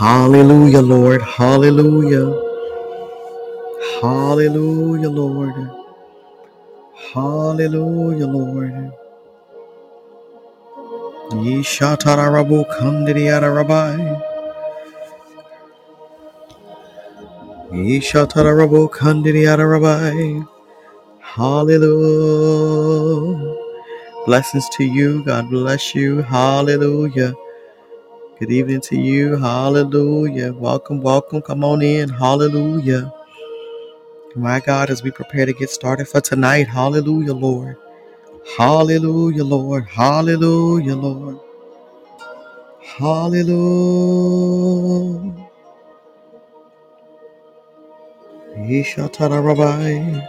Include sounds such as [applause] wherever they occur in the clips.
Hallelujah, Lord. Hallelujah. Hallelujah, Lord. Hallelujah, Lord. Yeshatarabu kandidiyarabai. Yeshatarabu kandidiyarabai. Hallelujah. Blessings to you. God bless you. Hallelujah. Good evening to you. Hallelujah. Welcome, welcome. Come on in. Hallelujah. My God, as we prepare to get started for tonight. Hallelujah, Lord. Hallelujah, Lord. Hallelujah, Lord. Hallelujah. Yeshatara Rabbi.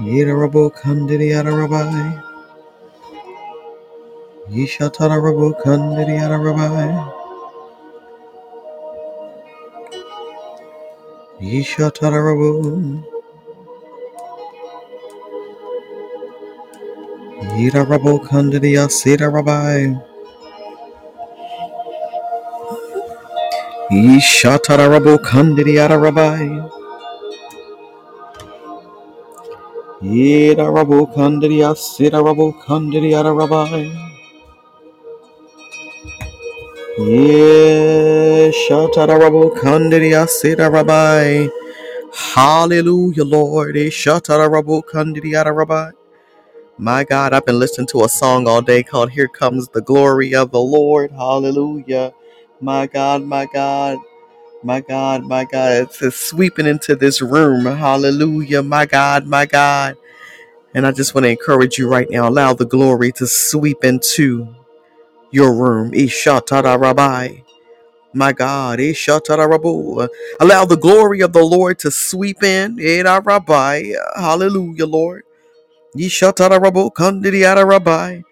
Yedarabo Kandidi Rabbi. Yeshatara Rabu Kandidi Rabbi. Yeshatara Rabu. Yedarabo Kandidi Asida Rabbi. Yeshatara Rabu Kandidi Rabbi. Yedarabo Kandidi Asida Rabu Kandidi Rabbi. Yeah, Shatarabo Kandiria Sita Rabbi. Hallelujah, Lord. Rabbi. My God, I've been listening to a song all day called Here Comes the Glory of the Lord. Hallelujah. My God, my God, my God, my God. It's just sweeping into this room. Hallelujah. My God, my God. And I just want to encourage you right now. Allow the glory to sweep into your room. Ishatara Rabbi. My God, Ishatarabu. allow the glory of the Lord to sweep in. Rabbi. Hallelujah, Lord. Ishatarabu, Kandidiata Rabbi.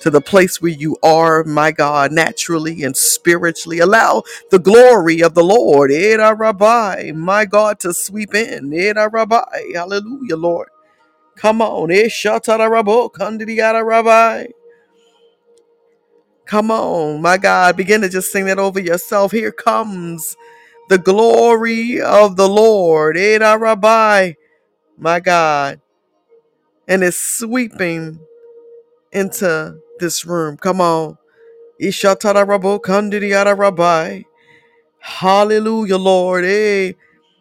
To the place where you are, my God, naturally and spiritually. Allow the glory of the Lord, Eda Rabbi, my God, to sweep in. Eda Rabbi. Hallelujah, Lord. Come on, Ishatarabu, Kandidiata Rabbi. Come on, my God, begin to just sing that over yourself. Here comes the glory of the Lord, eh, Eda Rabbi, my God, and it's sweeping into this room. Come on. Ishatara Rabo Rabbi. Hallelujah, Lord. Hey,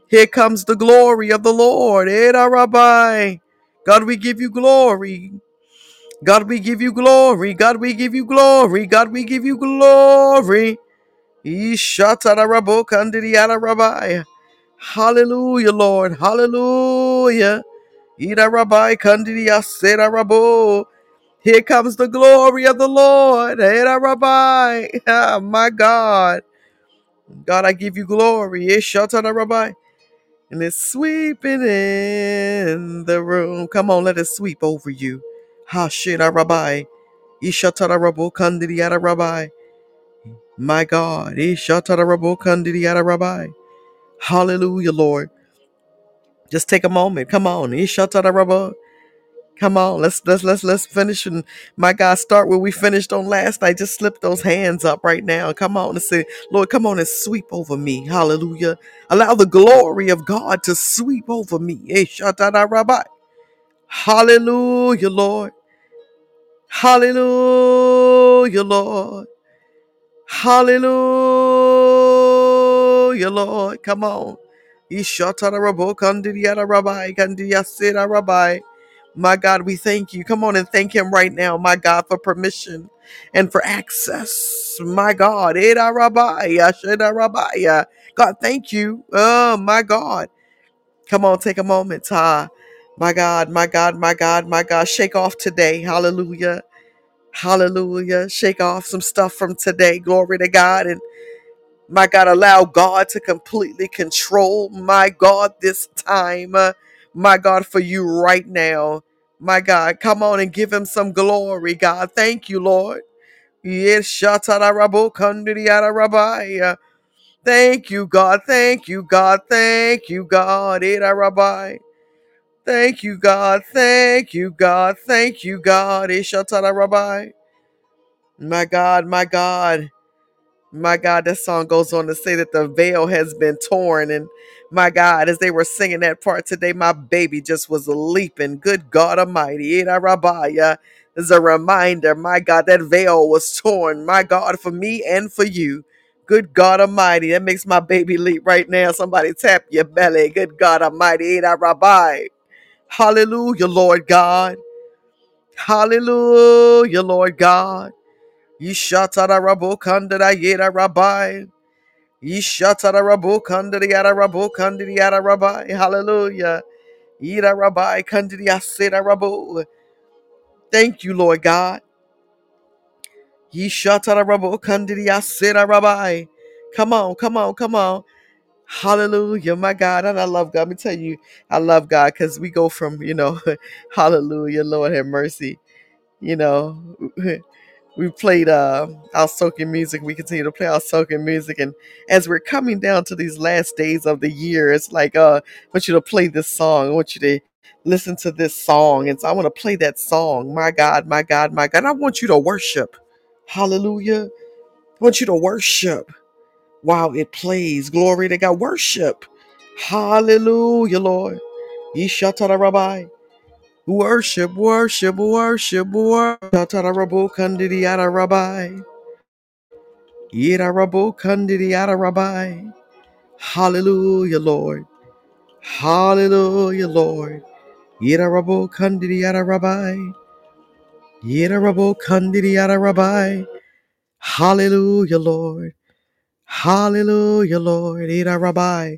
here comes the glory of the Lord, eh, Eda Rabbi. God, we give you glory. God, we give you glory. God, we give you glory. God, we give you glory. Ishatara Rabo Kandidiata Rabbi. Hallelujah, Lord. Hallelujah. Ida Rabbi Kandidia Seda Here comes the glory of the Lord. Ida Rabbi. Ah, my God. God, I give you glory. Rabbi. And it's sweeping in the room. Come on, let it sweep over you. Ha Shida Rabbi. Ishatana Rabo Kandidia Rabbi. My God. Ishatana Rabo Kandidia Rabbi. Hallelujah, Lord. Just take a moment. Come on. Ishatarabba. Come on. Let's let's let's let's finish and my God start where we finished on last night. Just slip those hands up right now. Come on and say, Lord, come on and sweep over me. Hallelujah. Allow the glory of God to sweep over me. Ishatarabba. Hallelujah, Lord. Hallelujah, Lord. Hallelujah, Lord. Come on. Ishatara rabo kandidiata rabbi, kandiyasira rabbi. My God, we thank you. Come on and thank him right now, my God, for permission and for access. My God. Eda rabbi, yasheda rabbi. God, thank you. Oh, my God. Come on, take a moment. Ah, my God, my God, my God, my God. Shake off today. Hallelujah. Hallelujah. Shake off some stuff from today. Glory to God. And my God, allow God to completely control, my God, this time. Uh, my God, for you right now. My God, come on and give him some glory, God. Thank you, Lord. Yes, shatarabo kandidiyara rabbi. Uh, Thank you, God. Thank you, God. Thank you, God. Thank you, God. Thank you, God. Thank you, God. Ishatara rabbi. My God, my God. My God, that song goes on to say that the veil has been torn. And my God, as they were singing that part today, my baby just was leaping. Good God Almighty. Ida Rabaya is a reminder, my God, that veil was torn, my God, for me and for you. Good God Almighty. That makes my baby leap right now. Somebody tap your belly. Good God Almighty. Ida Rabbi. Hallelujah, Lord God. Hallelujah, Lord God. Yishatara Rabo Kandada Yeda Rabbi. Yishatara Rabo Kandada Yada Rabo Kandada Yada Rabbi. Hallelujah. Yida Rabbi Kandada Yaseda Rabo. Thank you, Lord God. Yishatara Rabo Kandada Yaseda Rabbi. Come on, come on, come on. Hallelujah, my God. And I love God. Let me tell you, I love God because we go from, you know, [laughs] hallelujah, Lord have mercy. You know, [laughs] we played uh, our soaking music. We continue to play our soaking music, and as we're coming down to these last days of the year, it's like uh, I want you to play this song. I want you to listen to this song, and so I want to play that song. My God, my God, my God! I want you to worship. Hallelujah! I want you to worship while it plays. Glory to God! Worship. Hallelujah, Lord. Yeshatara Rabbi. Worship, worship, worship, worship. Yeshatara Rabbi Kandidi Rabbi. Yirarabo kandidiyara rabbi. Hallelujah, Lord. Hallelujah, Lord. Yirarabo kandidiyara rabbi. Yirarabo kandidiyara rabbi. Hallelujah, Lord. Hallelujah, Lord. Yira rabbi.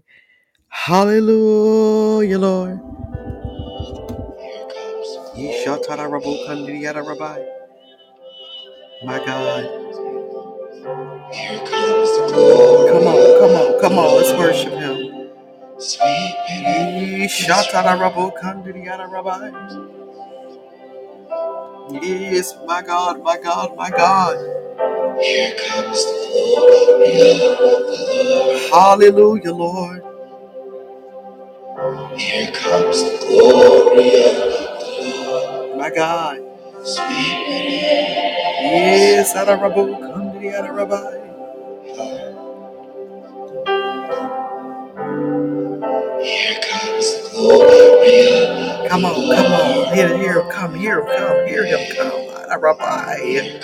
Hallelujah, Lord. Yishatara rabo kandidiyara rabbi. My God. Come on, come on, come on. Let's worship him. Yishatara kandidiyara rabbi. Yes, my God, my God, my God. Here comes the glory of the Lord. Hallelujah, Lord. Here comes the glory of the Lord. My God. Yes, Adarabu, Kandri Adarabai. Here comes the glory of the Come on, come on. Here, here, come, here, come, hear him come. Adarabai.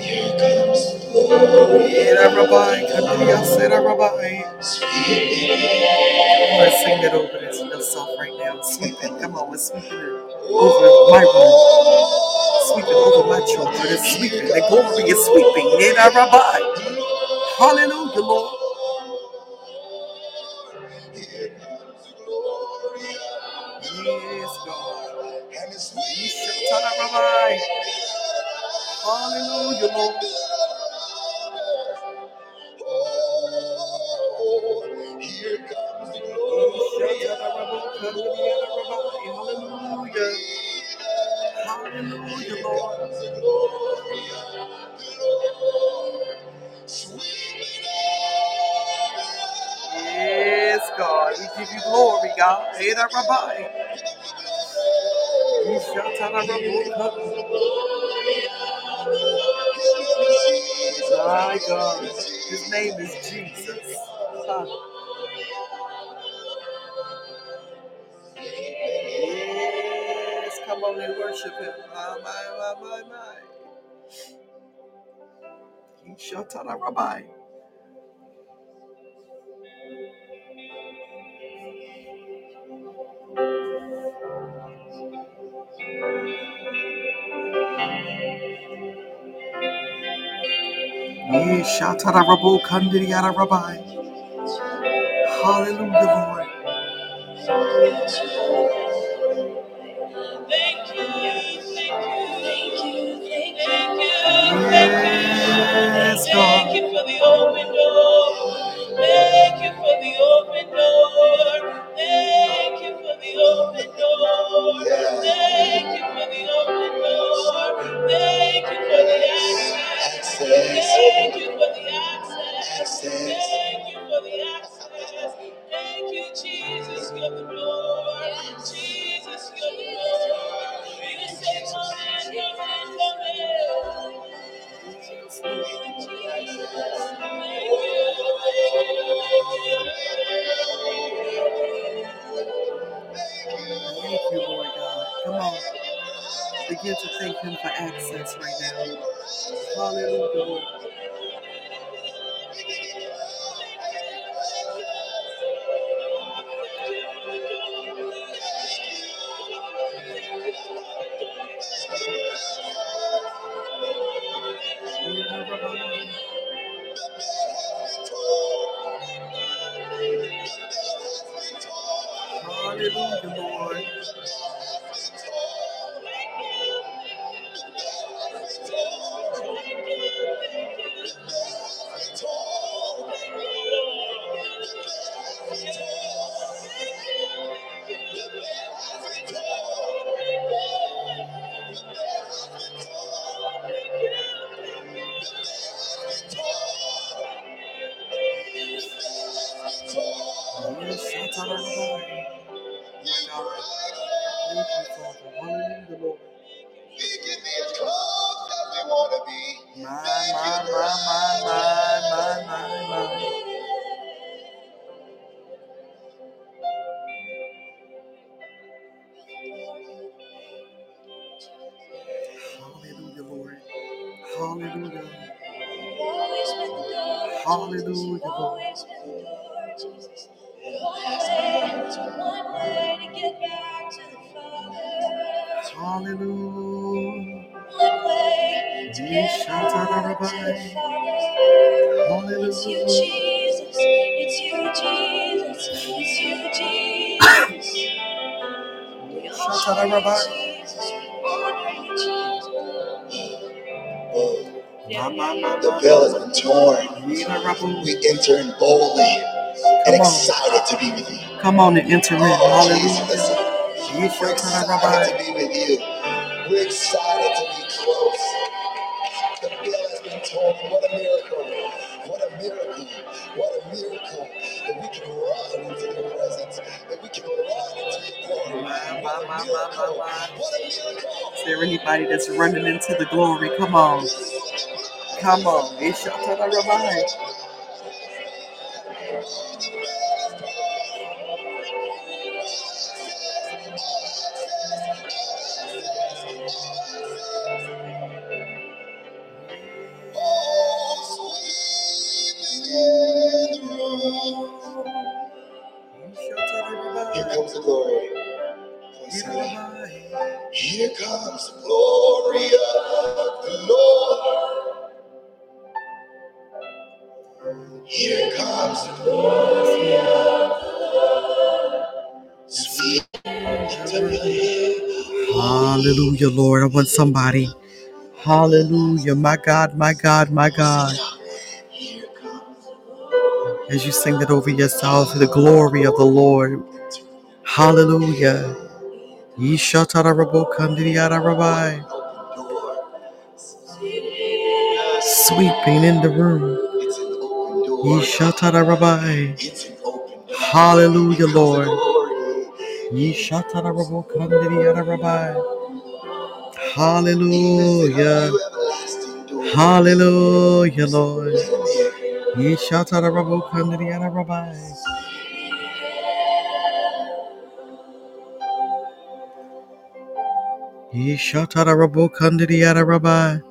Here comes glory. Let's sing it over this yourself right now. Sweep it. Come on, let's sweep it over my room. Sweep it over my children. It's sweeping. The glory is sweeping. Hallelujah, Lord. Yes, God. And it's sweeping. Rabbi. Hallelujah, Lord. Oh, here comes the glory. Hallelujah. Hallelujah, Lord. Sweet Yes, God, we give you glory, God. Hey, that Rabbi. My God, His name is Jesus. Yes, come on and worship Him. My, my, my, my, my. You shall tell our Rabbi. You shall tell our Rabbi. Kandiri our Rabbi. Hallelujah, Lord. On and. Oh, Hallelujah. We're excited to be with you. We're excited to be close. The veil has been torn. What a miracle. What a miracle. What a miracle. That we can run into your presence. That we can run into your glory. What a miracle. What a miracle. Is there anybody that's running into the glory? Come on. Come on. It's your turn to revive. Hallelujah, Lord. I want somebody. Hallelujah. My God, my God, my God. As you sing that over yourself, the glory of the Lord. Hallelujah. Yeshatarabokandiyarabai. Sweeping in the room. Yeshatarabai. Hallelujah, Lord. Hallelujah. Hallelujah, Lord. Yeshatarabokandiyarabai. Yeshatarabokandiyarabai.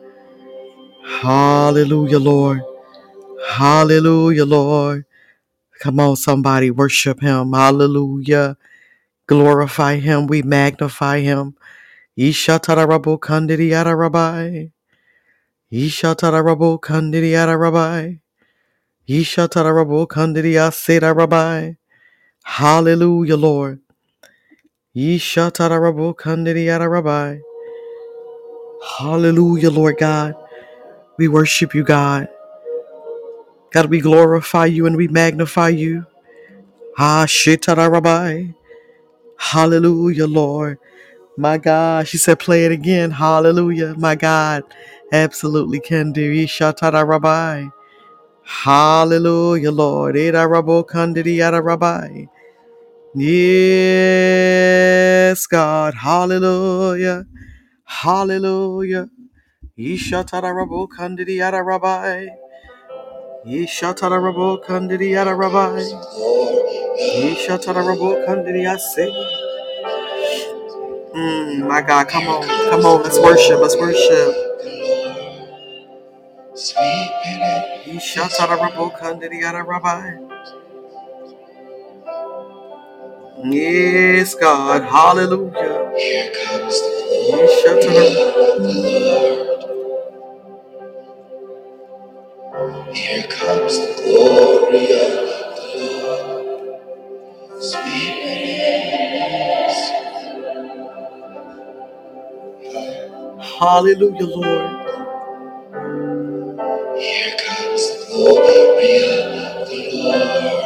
Hallelujah, Lord. Hallelujah, Lord. Come on, somebody, worship him. Hallelujah. Glorify him. We magnify him. Ishatarabo kandidiyara rabbi. Ishatarabo kandidiyara rabbi. Ishatarabo kandidiyasera rabbi. Hallelujah, Lord. Ishatarabo kandidiyara rabbi. Hallelujah, Lord God. We worship you, God. God, we glorify you and we magnify you. Ah, ha shitara rabbi. Hallelujah, Lord. My God. She said, play it again. Hallelujah. My God. Absolutely can do. Ishatara Rabbi. Hallelujah, Lord. Eda Rabo Kandidi Rabbi. Yes, God. Hallelujah. Hallelujah. Ishatara Rabo Kandidi Yada Rabbi. Ishatarabo kandiri yarabai. Ishatarabo kandiri yase. Mm, my God, come on, come on, let's worship, let's worship. Ishatarabo kandiri rabbi. Yes, God, hallelujah. Ishatarabo. Here comes the glory of the Lord. Hallelujah, Lord. Here comes the glory of the Lord.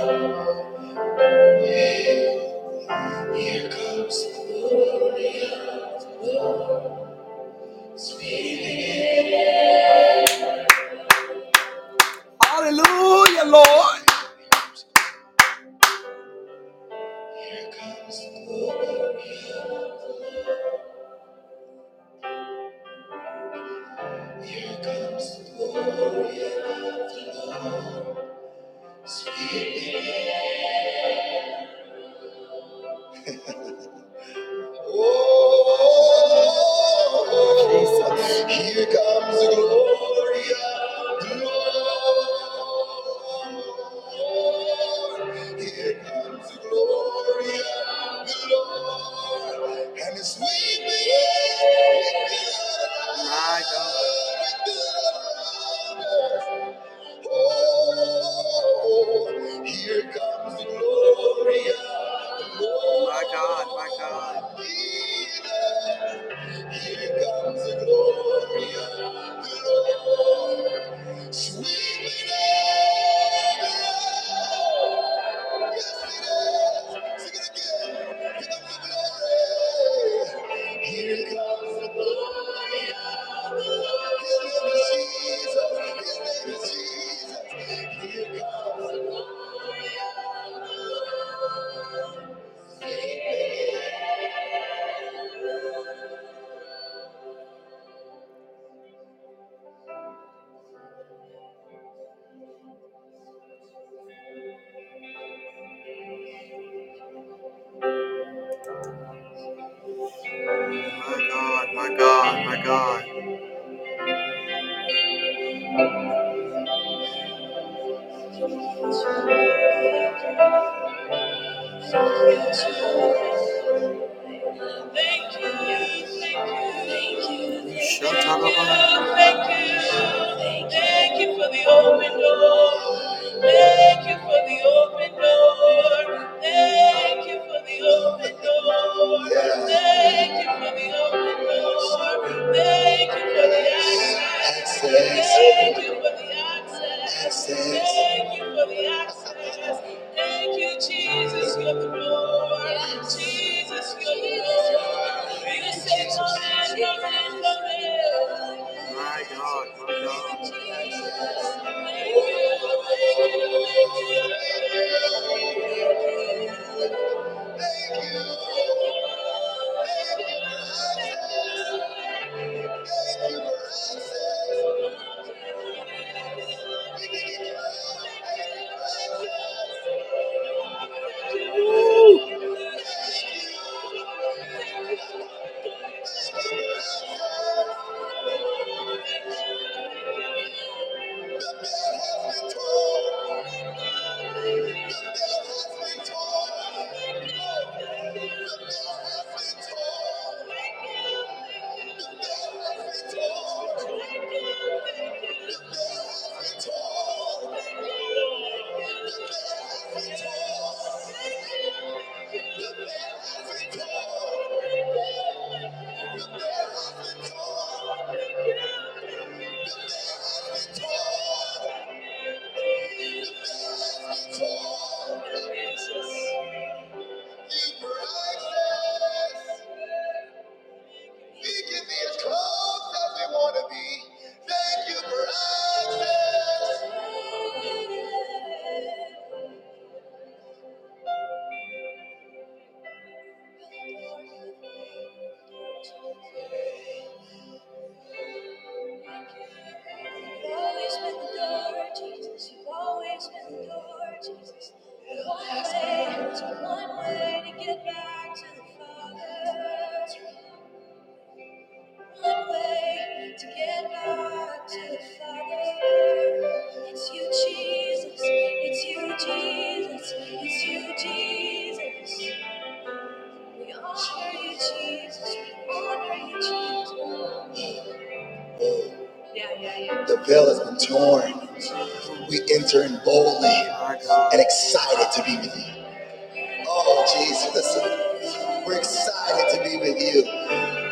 With you.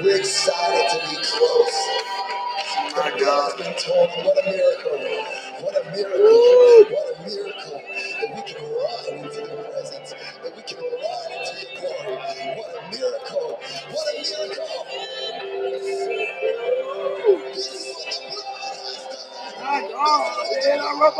We're excited to be close. The God's been torn. What a miracle. What a miracle. What a miracle. That we can run into your presence. That we can run into your glory. What a miracle. What a miracle. This is what the blood has done. My God. And I'm a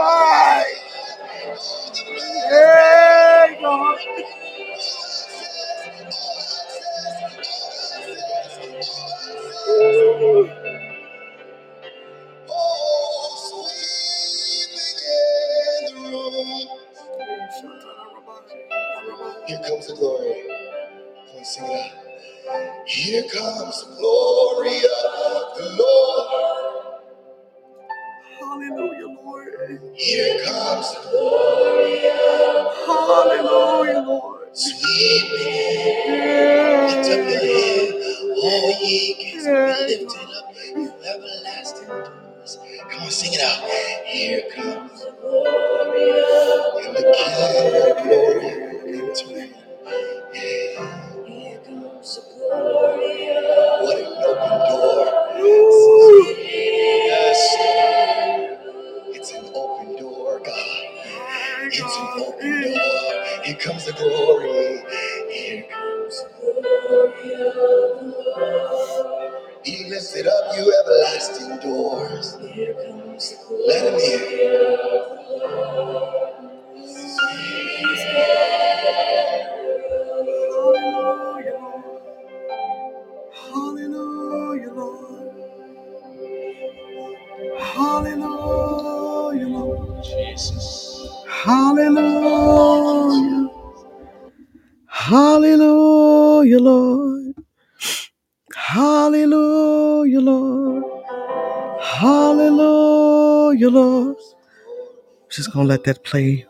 That play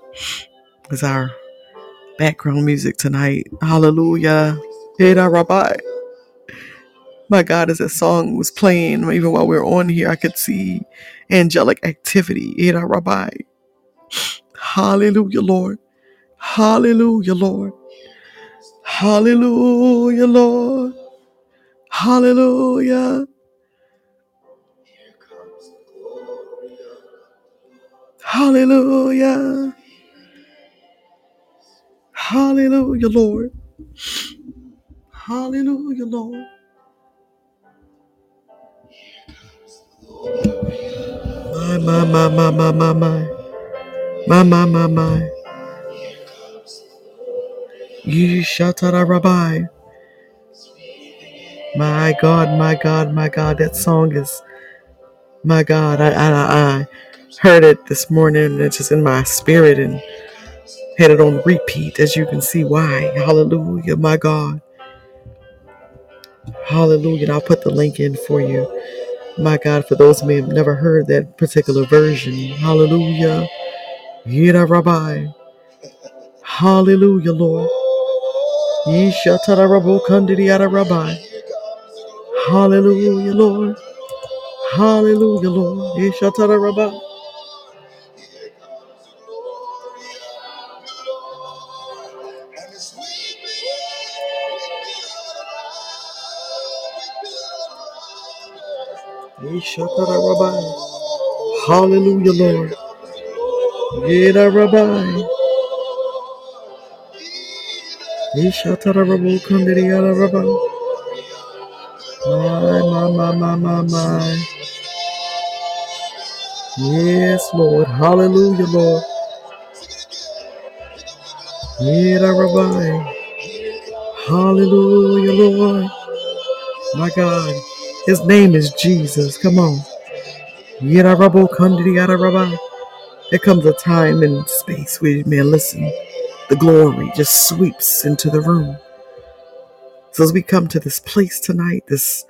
as our background music tonight. Hallelujah. Heda Rabbi. My God, as that song was playing, even while we were on here, I could see angelic activity. Heda Rabbi. Hallelujah, Lord. Hallelujah, Lord. Hallelujah, Lord. Hallelujah. Hallelujah. Hallelujah, Lord. Hallelujah, Lord. My, my, my, my, my, my, my. My, my, my, my. Shatara Rabbi. My God, my God, my God. That song is, my God. I, I, I heard it this morning. It's just in my spirit and had it on repeat, as you can see why. Hallelujah, my God. Hallelujah. And I'll put the link in for you. My God, for those who may have never heard that particular version. Hallelujah. Yira Rabbi. Hallelujah, Lord. Rabbi. Hallelujah, Lord. Hallelujah, Lord. Yesha Hallelujah, Lord. Rabbi. My, my, my, my, my, my. Yes, Lord. Hallelujah, Lord. Rabbi. Hallelujah, Lord. My God. His name is Jesus. Come on. Yira Rabo Kandidi Yara Rabbi. There comes a time and space where, man, listen, the glory just sweeps into the room. So as we come to this place tonight, this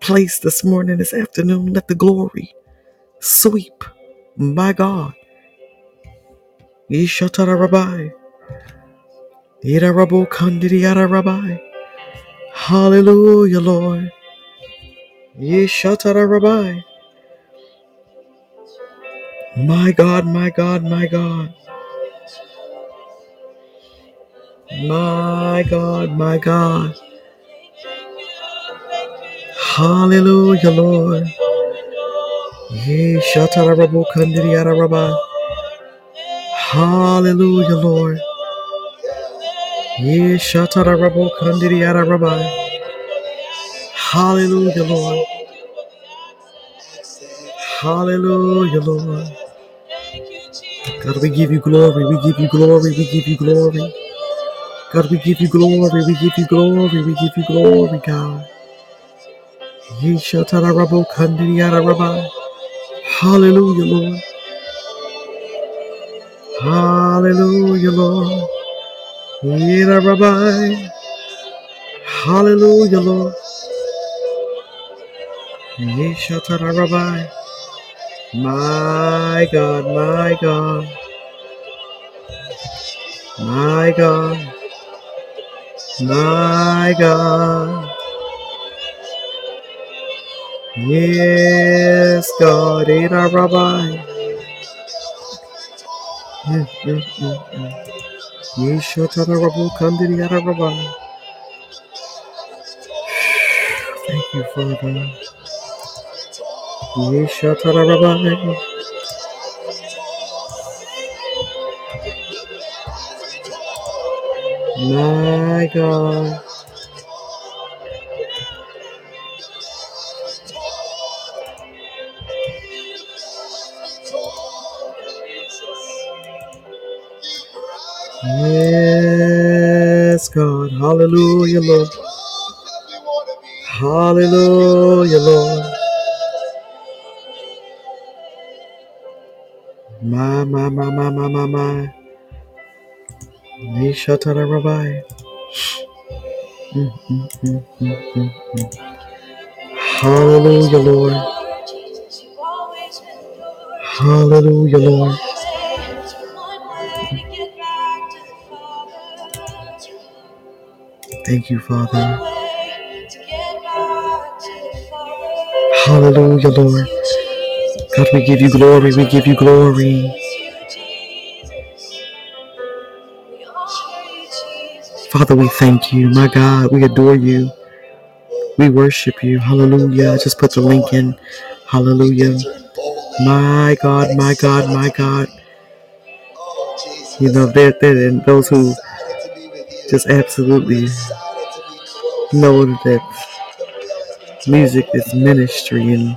place this morning, this afternoon, let the glory sweep. My God. Yishatara Rabbi. Yira Rabo Kandidi Yara Rabbi. Hallelujah, Lord. Yeshatara Rabbi. My God, my God, my God. My God, my God. Hallelujah, Lord. Yeshatara Rabu Kandiriara Rabbi. Hallelujah, Lord. Yeshatara Rabu Kandiriara Rabbi. Hallelujah, Lord. Hallelujah, Lord. God, we give you glory. We give you glory. We give you glory. God, we give you glory. We give you glory. We give you glory, God. Yeshatara Rabu Kandiriara Rabbi. Hallelujah, Lord. Hallelujah, Lord. Yera Rabbi. Hallelujah, Lord. Yeshatara Rabbi. My God, my God, my God, my God. Yes, God, Ada Rabbi. Mm, mm, mm. Yeshatara Rabu Kandiri Ada Rabbi. Thank you, Father. My God. Yes, God. Hallelujah, Lord. Hallelujah, Lord. My, my, my, my, my, my, my. Nishatara Rabbi. Hallelujah, Lord. Hallelujah, Lord. Thank you, Father. Hallelujah, Lord. God, we give you glory. We give you glory. Father, we thank you. My God, we adore you. We worship you. Hallelujah. Just put the link in. Hallelujah. My God, my God, my God. You know, there, there, and those who just absolutely know that music is ministry and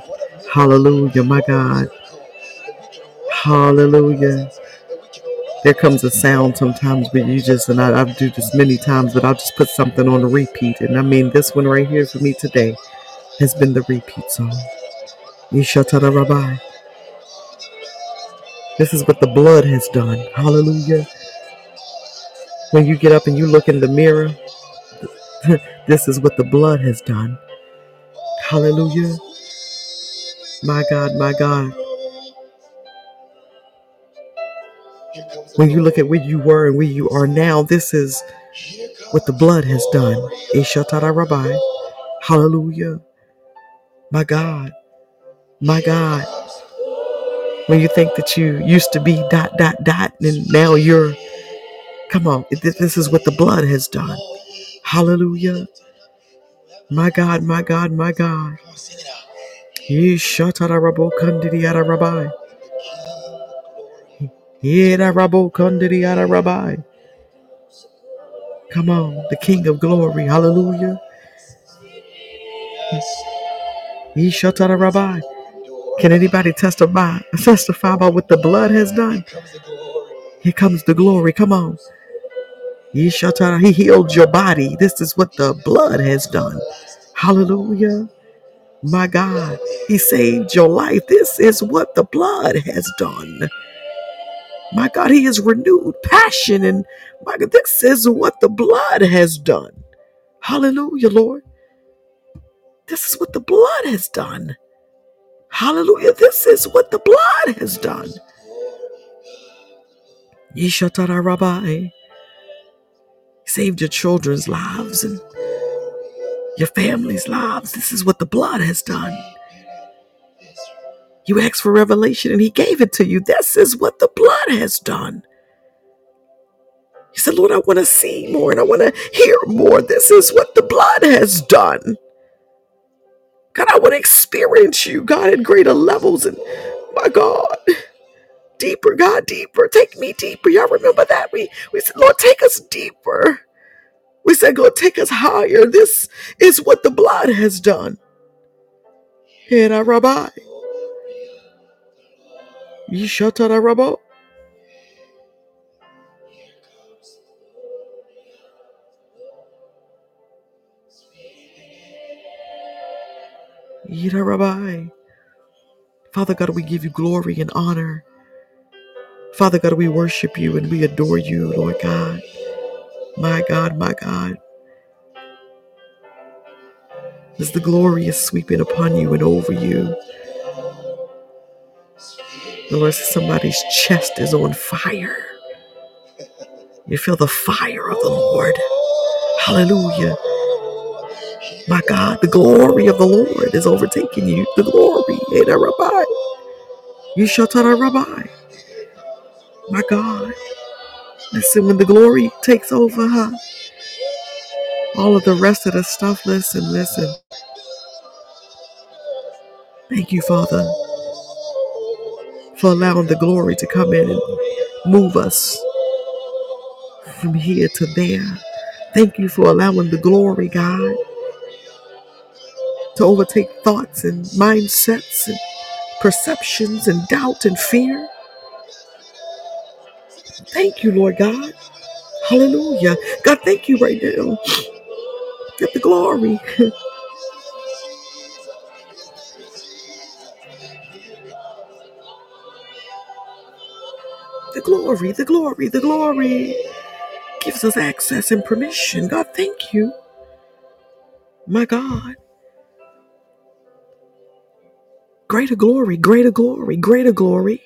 hallelujah, my God. Hallelujah. There comes a sound sometimes where you just, and I, I do this many times, but I'll just put something on a repeat. And I mean, this one right here for me today has been the repeat song. Yeshatara Rabbi. This is what the blood has done. Hallelujah. When you get up and you look in the mirror, [laughs] this is what the blood has done. Hallelujah. My God, my God. When you look at where you were and where you are now, this is what the blood has done. Ishatara Rabbi. Hallelujah. My God. My God. When you think that you used to be dot, dot, dot, and now you're, come on, this is what the blood has done. Hallelujah. My God, my God, my God. Ishatara Rabo Kandidiyara Rabbi. Yera Rabo Kandidiyara Rabbi. Come on, the King of Glory. Hallelujah. Ishatara Rabbi. Can anybody testify testify about what the blood has done? Here comes the glory. Come on. He Yeshatara, He healed your body. This is what the blood has done. Hallelujah. My God. He saved your life. This is what the blood has done. My God, He has renewed passion. And my God, this is what the blood has done. Hallelujah, Lord. This is what the blood has done. Hallelujah. This is what the blood has done. Yeshatara Rabbi saved your children's lives and your family's lives. This is what the blood has done. You asked for revelation and he gave it to you. This is what the blood has done. You said, Lord, I want to see more and I want to hear more. This is what the blood has done. God, I want to experience you, God, in greater levels. And my God, deeper, God, deeper. Take me deeper. Y'all remember that? We, we said, Lord, take us deeper. We said, Lord, take us higher. This is what the blood has done. Our rabbi. Yishatara Rabbo. Yira Rabbi. Father God, we give you glory and honor. Father God, we worship you and we adore you, Lord God. My God, my God. As the glory is sweeping upon you and over you. The Lord says somebody's chest is on fire. You feel the fire of the Lord. Hallelujah. My God, the glory of the Lord is overtaking you. The glory. Eda Rabbi. You shall out a rabbi. My God. Listen, when the glory takes over, huh? All of the rest of the stuff, listen, listen. Thank you, Father, for allowing the glory to come in and move us from here to there. Thank you for allowing the glory, God, to overtake thoughts and mindsets and perceptions and doubt and fear. Thank you, Lord God. Hallelujah. God, thank you right now. Get the glory. [laughs] The glory, the glory, the glory gives us access and permission. God, thank you. My God. Greater glory, greater glory, greater glory.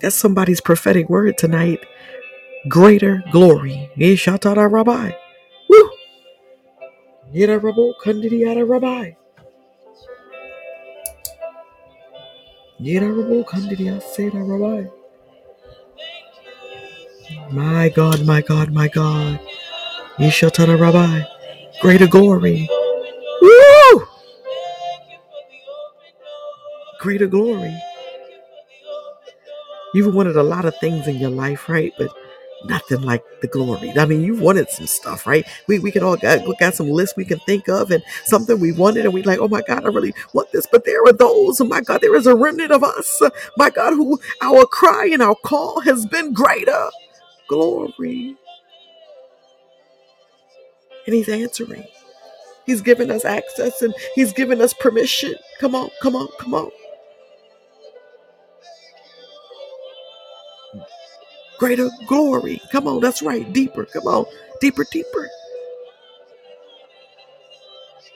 That's somebody's prophetic word tonight. Greater glory. Yeshatara Rabbi. Woo! Yera Rabo Kandidiyara Rabbi. Yera Rabo Kandidiyasera Rabbi. My God, my God, my God. Yeshatara Rabbi. Greater glory. Woo! Greater glory. You've wanted a lot of things in your life, right? But nothing like the glory. I mean, you've wanted some stuff, right? We we can all got, we got some lists we can think of and something we wanted and we like, oh my God, I really want this. But there are those, oh my God, there is a remnant of us, my God, who our cry and our call has been greater. Glory. And he's answering. He's given us access and he's given us permission. Come on, come on, come on. Greater glory. Come on, that's right. Deeper. Come on. Deeper, deeper.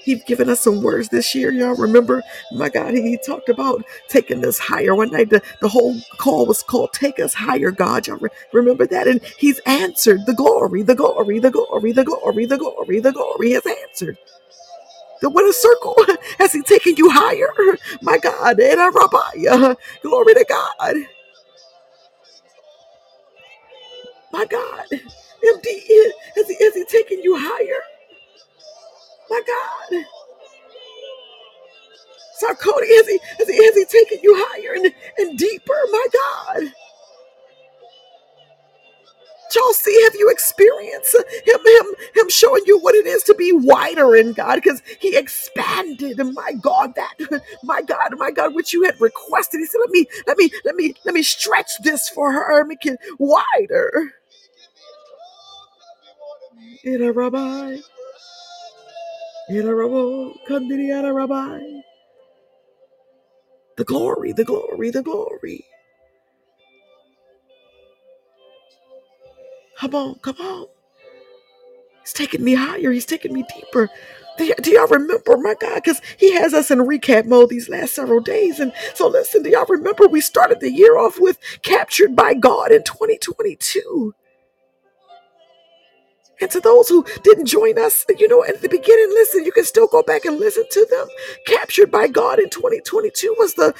He's given us some words this year, y'all. Remember, my God, he, he talked about taking us higher. One night, the, the whole call was called Take Us Higher, God. Y'all re- remember that? And he's answered the glory, the glory, the glory, the glory, the glory, the glory has answered. The a circle [laughs] has he taken you higher? [laughs] My God, and I rabbi, [laughs] glory to God. My God, MD, has he, has he taken you higher? My God. Sarkoni, is he, has he, has he taken you higher and, and deeper? My God. Chelsea, have you experienced him, him, him showing you what it is to be wider in God? Because he expanded, my God, that, [laughs] my God, my God, which you had requested. He said, let me, let me, let me, let me stretch this for her, make it wider. In a rabbi, in a rabbi, kandiri rabbi. The glory, the glory, the glory. Come on, come on. He's taking me higher. He's taking me deeper. Do, y- do y'all remember, my God? Because he has us in recap mode these last several days. And so, listen, do y'all remember we started the year off with Captured by God in 2022? And to those who didn't join us, you know, at the beginning, listen, you can still go back and listen to them. Captured by God in 2022 was the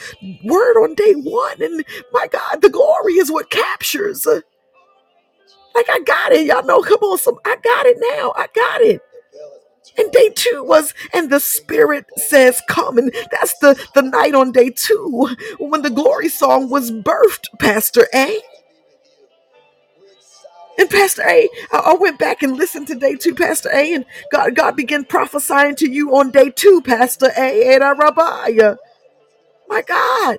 word on day one. And my God, the glory is what captures. Like, I got it. Y'all know, come on, some, I got it now. I got it. And day two was, and the Spirit says, Come. And that's the, the night on day two when the glory song was birthed, Pastor A. And Pastor A, I I went back and listened to day two, Pastor A, and God, God began prophesying to you on day two, Pastor A, and Rabbi. My God,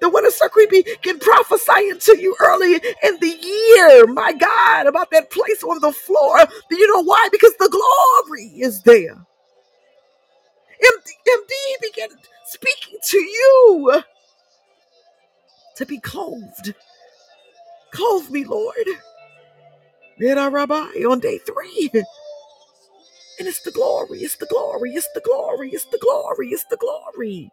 the winner circle began prophesying to you early in the year, my God, about that place on the floor. Do you know why? Because the glory is there. MD, MD began speaking to you to be clothed. Clothe me, Lord. And Rabbi on day three. And it's the glory, it's the glory, it's the glory, it's the glory, it's the glory.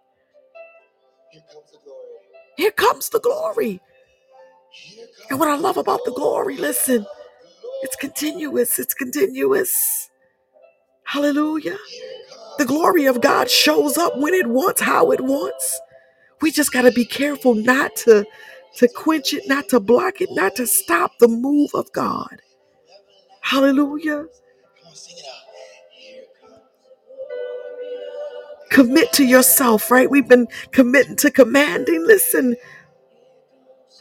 Here comes the glory. And what I love about the glory, listen, it's continuous, it's continuous. Hallelujah. The glory of God shows up when it wants, how it wants. We just got to be careful not to to quench it, not to block it, not to stop the move of God. Hallelujah. Commit to yourself, right? We've been committing to commanding. Listen,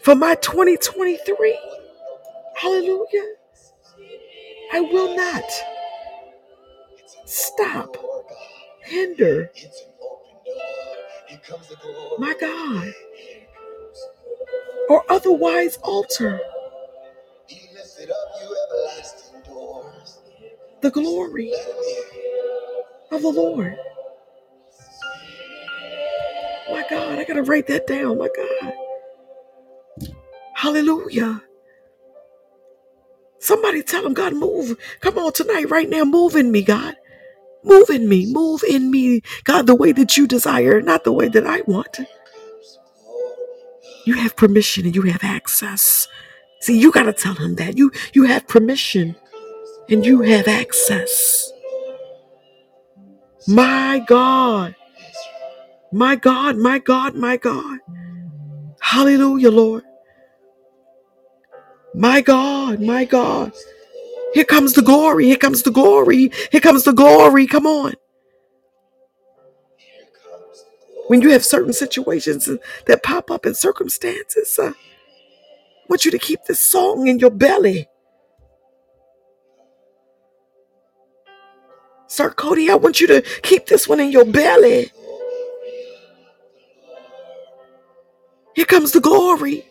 for my 2023, hallelujah, I will not stop, hinder, my God, or otherwise alter the glory of the Lord. My God, I got to write that down. My God. Hallelujah. Somebody tell him, God, move. Come on tonight, right now, move in me, God. Move in me. Move in me, God, the way that you desire, not the way that I want. You have permission and you have access. See, you got to tell him that. You you have permission and you have access. My God. My God, my God, my God. Hallelujah, Lord. My God, my God. Here comes the glory. Here comes the glory. Here comes the glory. Come on. When you have certain situations that pop up in circumstances, uh, I want you to keep this song in your belly. Sir Cody, I want you to keep this one in your belly. Here comes the glory.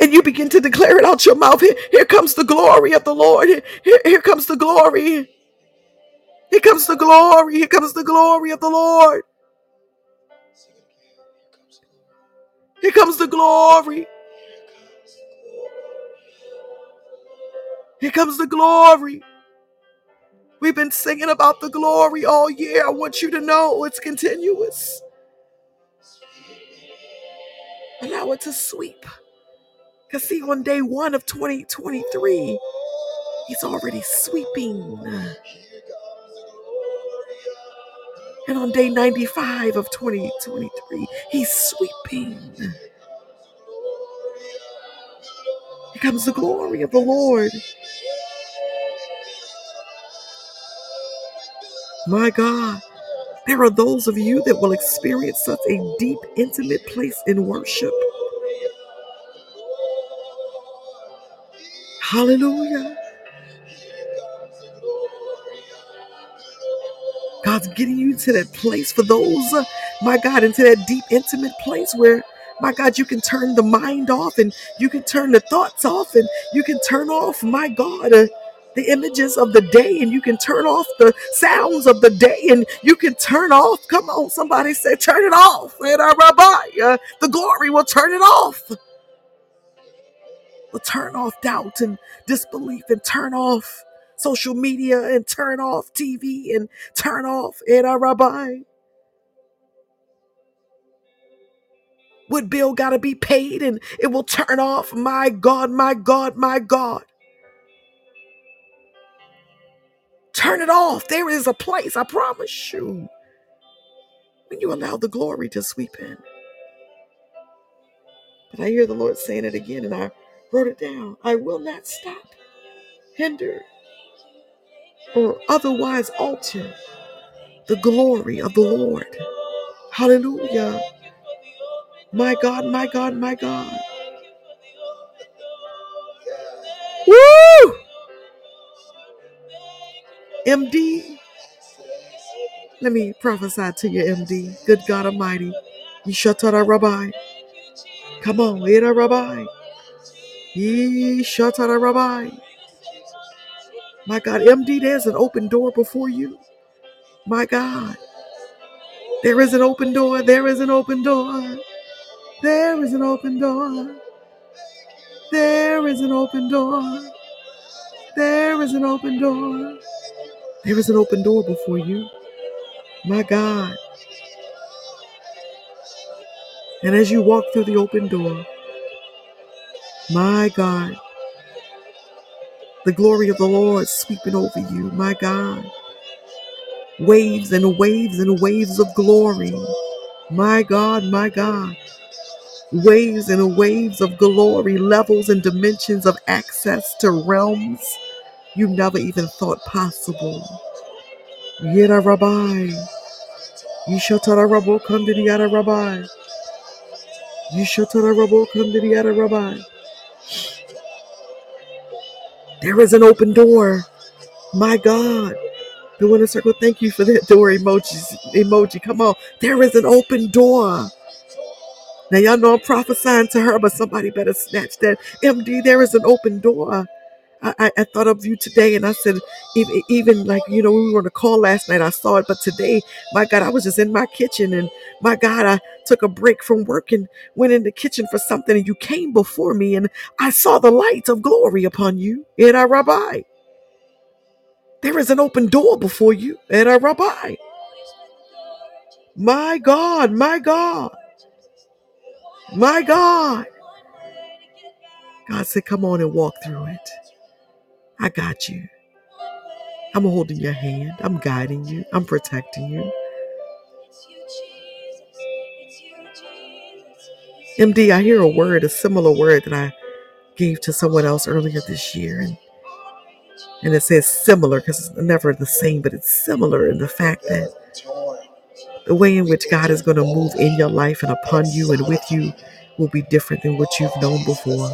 And you begin to declare it out your mouth. Here, here comes the glory of the Lord. Here, here, here comes the glory. Here comes the glory. Here comes the glory of the Lord. Here comes the glory. Here comes the glory. We've been singing about the glory all year. I want you to know it's continuous. Allow it to sweep. Because, see, on day one of 2023, he's already sweeping. And on day 95 of 2023, he's sweeping. Here comes the glory of the Lord. My God, there are those of you that will experience such a deep, intimate place in worship. Hallelujah. God's getting you to that place for those, uh, my God, into that deep, intimate place where, my God, you can turn the mind off and you can turn the thoughts off and you can turn off, my God, uh, the images of the day and you can turn off the sounds of the day and you can turn off. Come on, somebody say, turn it off. And our rabbi, uh, the glory will turn it off. Will turn off doubt and disbelief and turn off social media and turn off TV and turn off Ed Rabbi. What bill got to be paid and it will turn off. My God, my God, my God. Turn it off. There is a place, I promise you, when you allow the glory to sweep in. But I hear the Lord saying it again, and I wrote it down. I will not stop, hinder, or otherwise alter the glory of the Lord. Hallelujah. My God, my God, my God. Woo! MD, let me prophesy to you, MD. Good God Almighty. You rabbi. Come on, eat a rabbi. Ye rabbi. My God, MD, there's an open door before you. My God, there is an open door. There is an open door. There is an open door. There is an open door. There is an open door. There is an open door before you. My God. And as you walk through the open door, my God, the glory of the Lord sweeping over you. My God. Waves and waves and waves of glory. My God, my God. Waves and waves of glory, levels and dimensions of access to realms you never even thought possible. Yera Rabbi. Yishatara Rabo Kandidiyara Rabbi. Yishatara Rabo Kandidiyara Rabbi. There is an open door. My God. The winner circle, thank you for that door emojis emoji. Come on. There is an open door. Now y'all know I'm prophesying to her, but somebody better snatch that. MD, there is an open door. I, I, I thought of you today and I said, even, even like, you know, we were on a call last night, I saw it, but today, my God, I was just in my kitchen and my God, I took a break from work and went in the kitchen for something and you came before me and I saw the light of glory upon you. In our rabbi, there is an open door before you. In our rabbi, my God, my God, my God. God said, come on and walk through it. I got you. I'm holding your hand. I'm guiding you. I'm protecting you. MD, I hear a word, a similar word that I gave to someone else earlier this year. And, and it says similar because it's never the same, but it's similar in the fact that the way in which God is going to move in your life and upon you and with you will be different than what you've known before.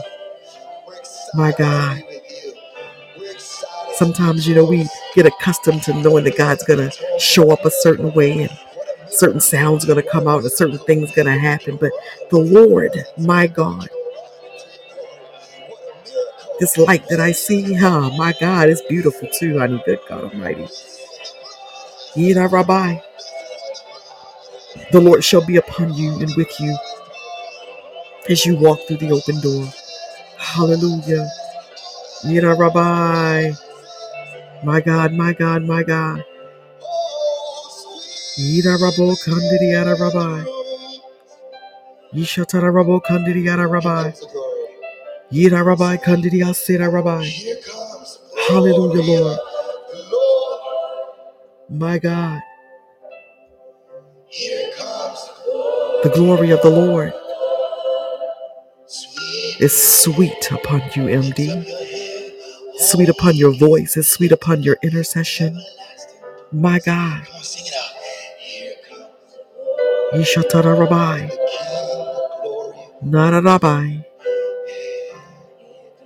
My God. Sometimes, you know, we get accustomed to knowing that God's going to show up a certain way and certain sounds going to come out and certain things going to happen. But the Lord, my God, this light that I see, huh, my God, it's beautiful too, honey. Good God Almighty. Yida Rabbi, the Lord shall be upon you and with you as you walk through the open door. Hallelujah. Yida Rabbi, my God, my God, my God. Yida Rabo Kandidi Rabbi. Yishatara Rabo Kandidi Rabbi. Yida Rabbi Kandidi Asira Rabbi. Hallelujah, Lord. My God. The glory of the Lord is sweet upon you, MD. Sweet upon your voice. It's sweet upon your intercession. My God. Yishatara Rabbi. Nara Rabbi.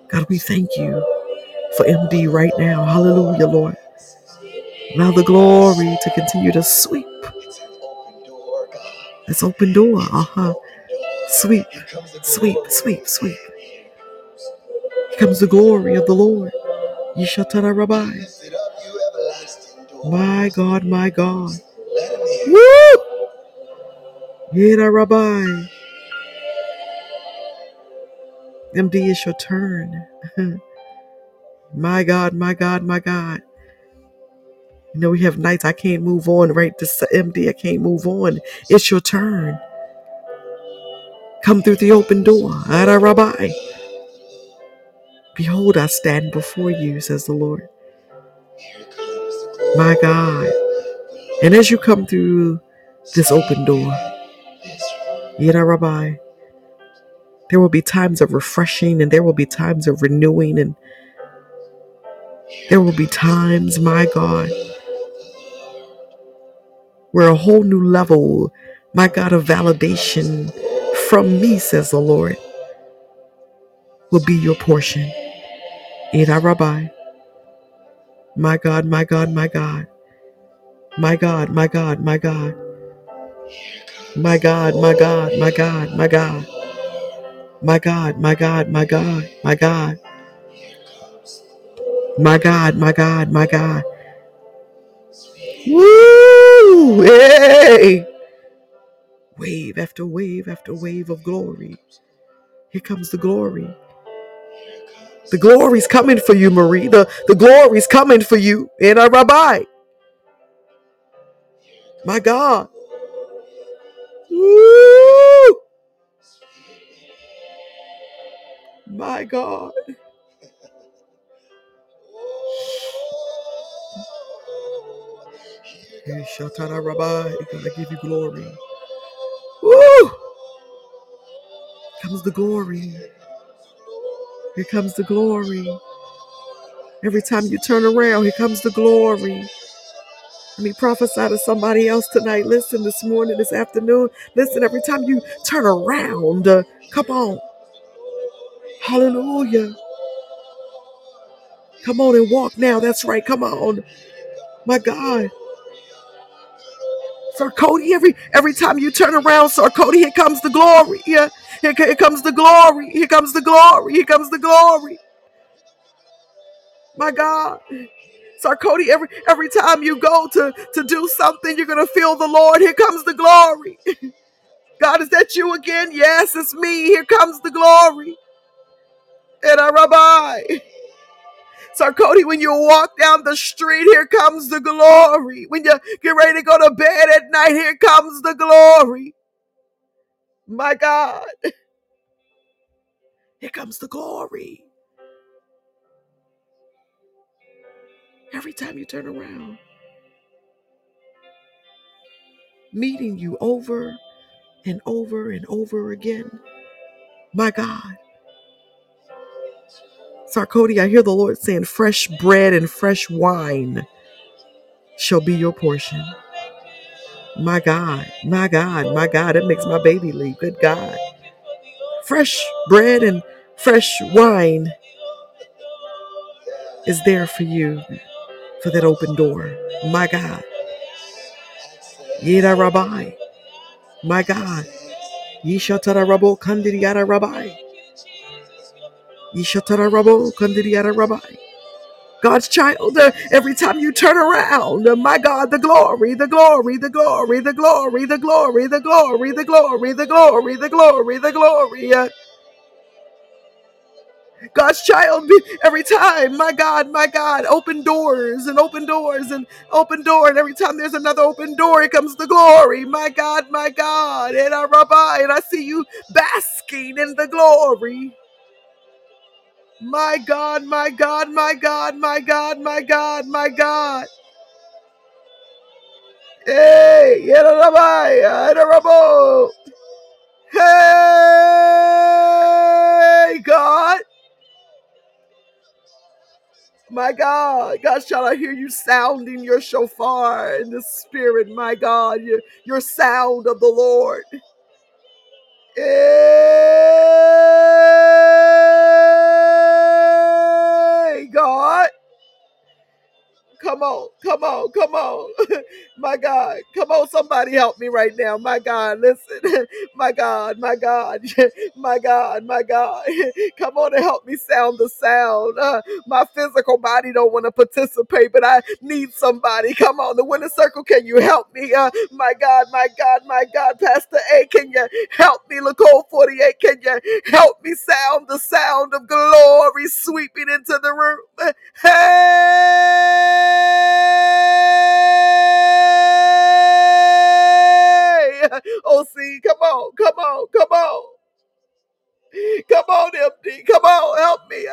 God, we thank you for MD right now. Hallelujah, Lord. Allow the glory to continue to sweep. It's This open door. Uh huh. Sweep, sweep, sweep, sweep. Here comes the glory of the Lord. Yishatara Rabbi. My God, my God. Woo! Yera Rabbi. MD, it's your turn. [laughs] my God, my God, my God. You know, we have nights I can't move on, right? This MD, I can't move on. It's your turn. Come through the open door. Ara Rabbi. Behold, I stand before you, says the Lord. My God. And as you come through this open door, Yada Rabbi, there will be times of refreshing and there will be times of renewing and there will be times, my God, where a whole new level, my God, of validation from me, says the Lord, will be your portion. Ida Rabbi. My God, my God, my God. My God, my God, my God. My God, my God, my God, my God. My God, my God, my God, my God. My God, my God, my God. Woo! Hey! Wave after wave after wave of glory. Here comes the glory. The glory's coming for you, Marie. The, the glory's coming for you. In our rabbi. My God. Woo! My God. Hey, Shatana Rabbi. God, I give you glory. Woo! Comes the glory. Here comes the glory. Every time you turn around, here comes the glory. Let me prophesy to somebody else tonight. Listen, this morning, this afternoon. Listen, every time you turn around, uh, come on. Hallelujah. Come on and walk now. That's right. Come on. My God. Sir Cody, every every time you turn around, Sir Cody, here comes the glory. Yeah. Here, here comes the glory. Here comes the glory. Here comes the glory. My God. Sir Cody, every every time you go to, to do something, you're gonna feel the Lord. Here comes the glory. [laughs] God, is that you again? Yes, it's me. Here comes the glory. And a rabbi. So, Cody, when you walk down the street, here comes the glory. When you get ready to go to bed at night, here comes the glory. My God. Here comes the glory. Every time you turn around, meeting you over and over and over again. My God. Sarkodi, I hear the Lord saying, fresh bread and fresh wine shall be your portion. My God, my God, my God, it makes my baby leap. Good God. Fresh bread and fresh wine is there for you for that open door. My God. Yeda Rabbi. My God. Yishatara Rabo Kandidiyara Rabbi. Yishatara Rabo Kandidiyara Rabbi. God's child, uh, every time you turn around, uh, my God, the glory, the glory, the glory, the glory, the glory, the glory, the glory, the glory, the glory, the glory. uh, God's child, every time, my God, my God, open doors and open doors and open door. And every time there's another open door, here comes the glory. My God, my God. And I rabbi, and I see you basking in the glory. My God, my God, my God, my God, my God, my God. Hey, yada rabbo. Hey, God. My God, God, shall I hear you sounding your shofar in the spirit, my God, your, your sound of the Lord. Hey, God. Come on, come on, come on. [laughs] my God, come on, somebody help me right now. My God, listen. [laughs] my God, my God, [laughs] my God, my God. [laughs] come on and help me sound the sound. Uh, my physical body don't want to participate, but I need somebody. Come on, the winner circle, can you help me? Uh, my God, my God, my God, Pastor A, can you help me? Nicole 48, can you help me sound the sound of glory sweeping into the room? Hey! [laughs] OC, come on, come on, come on. Come on, MD. Come on, help me. [laughs]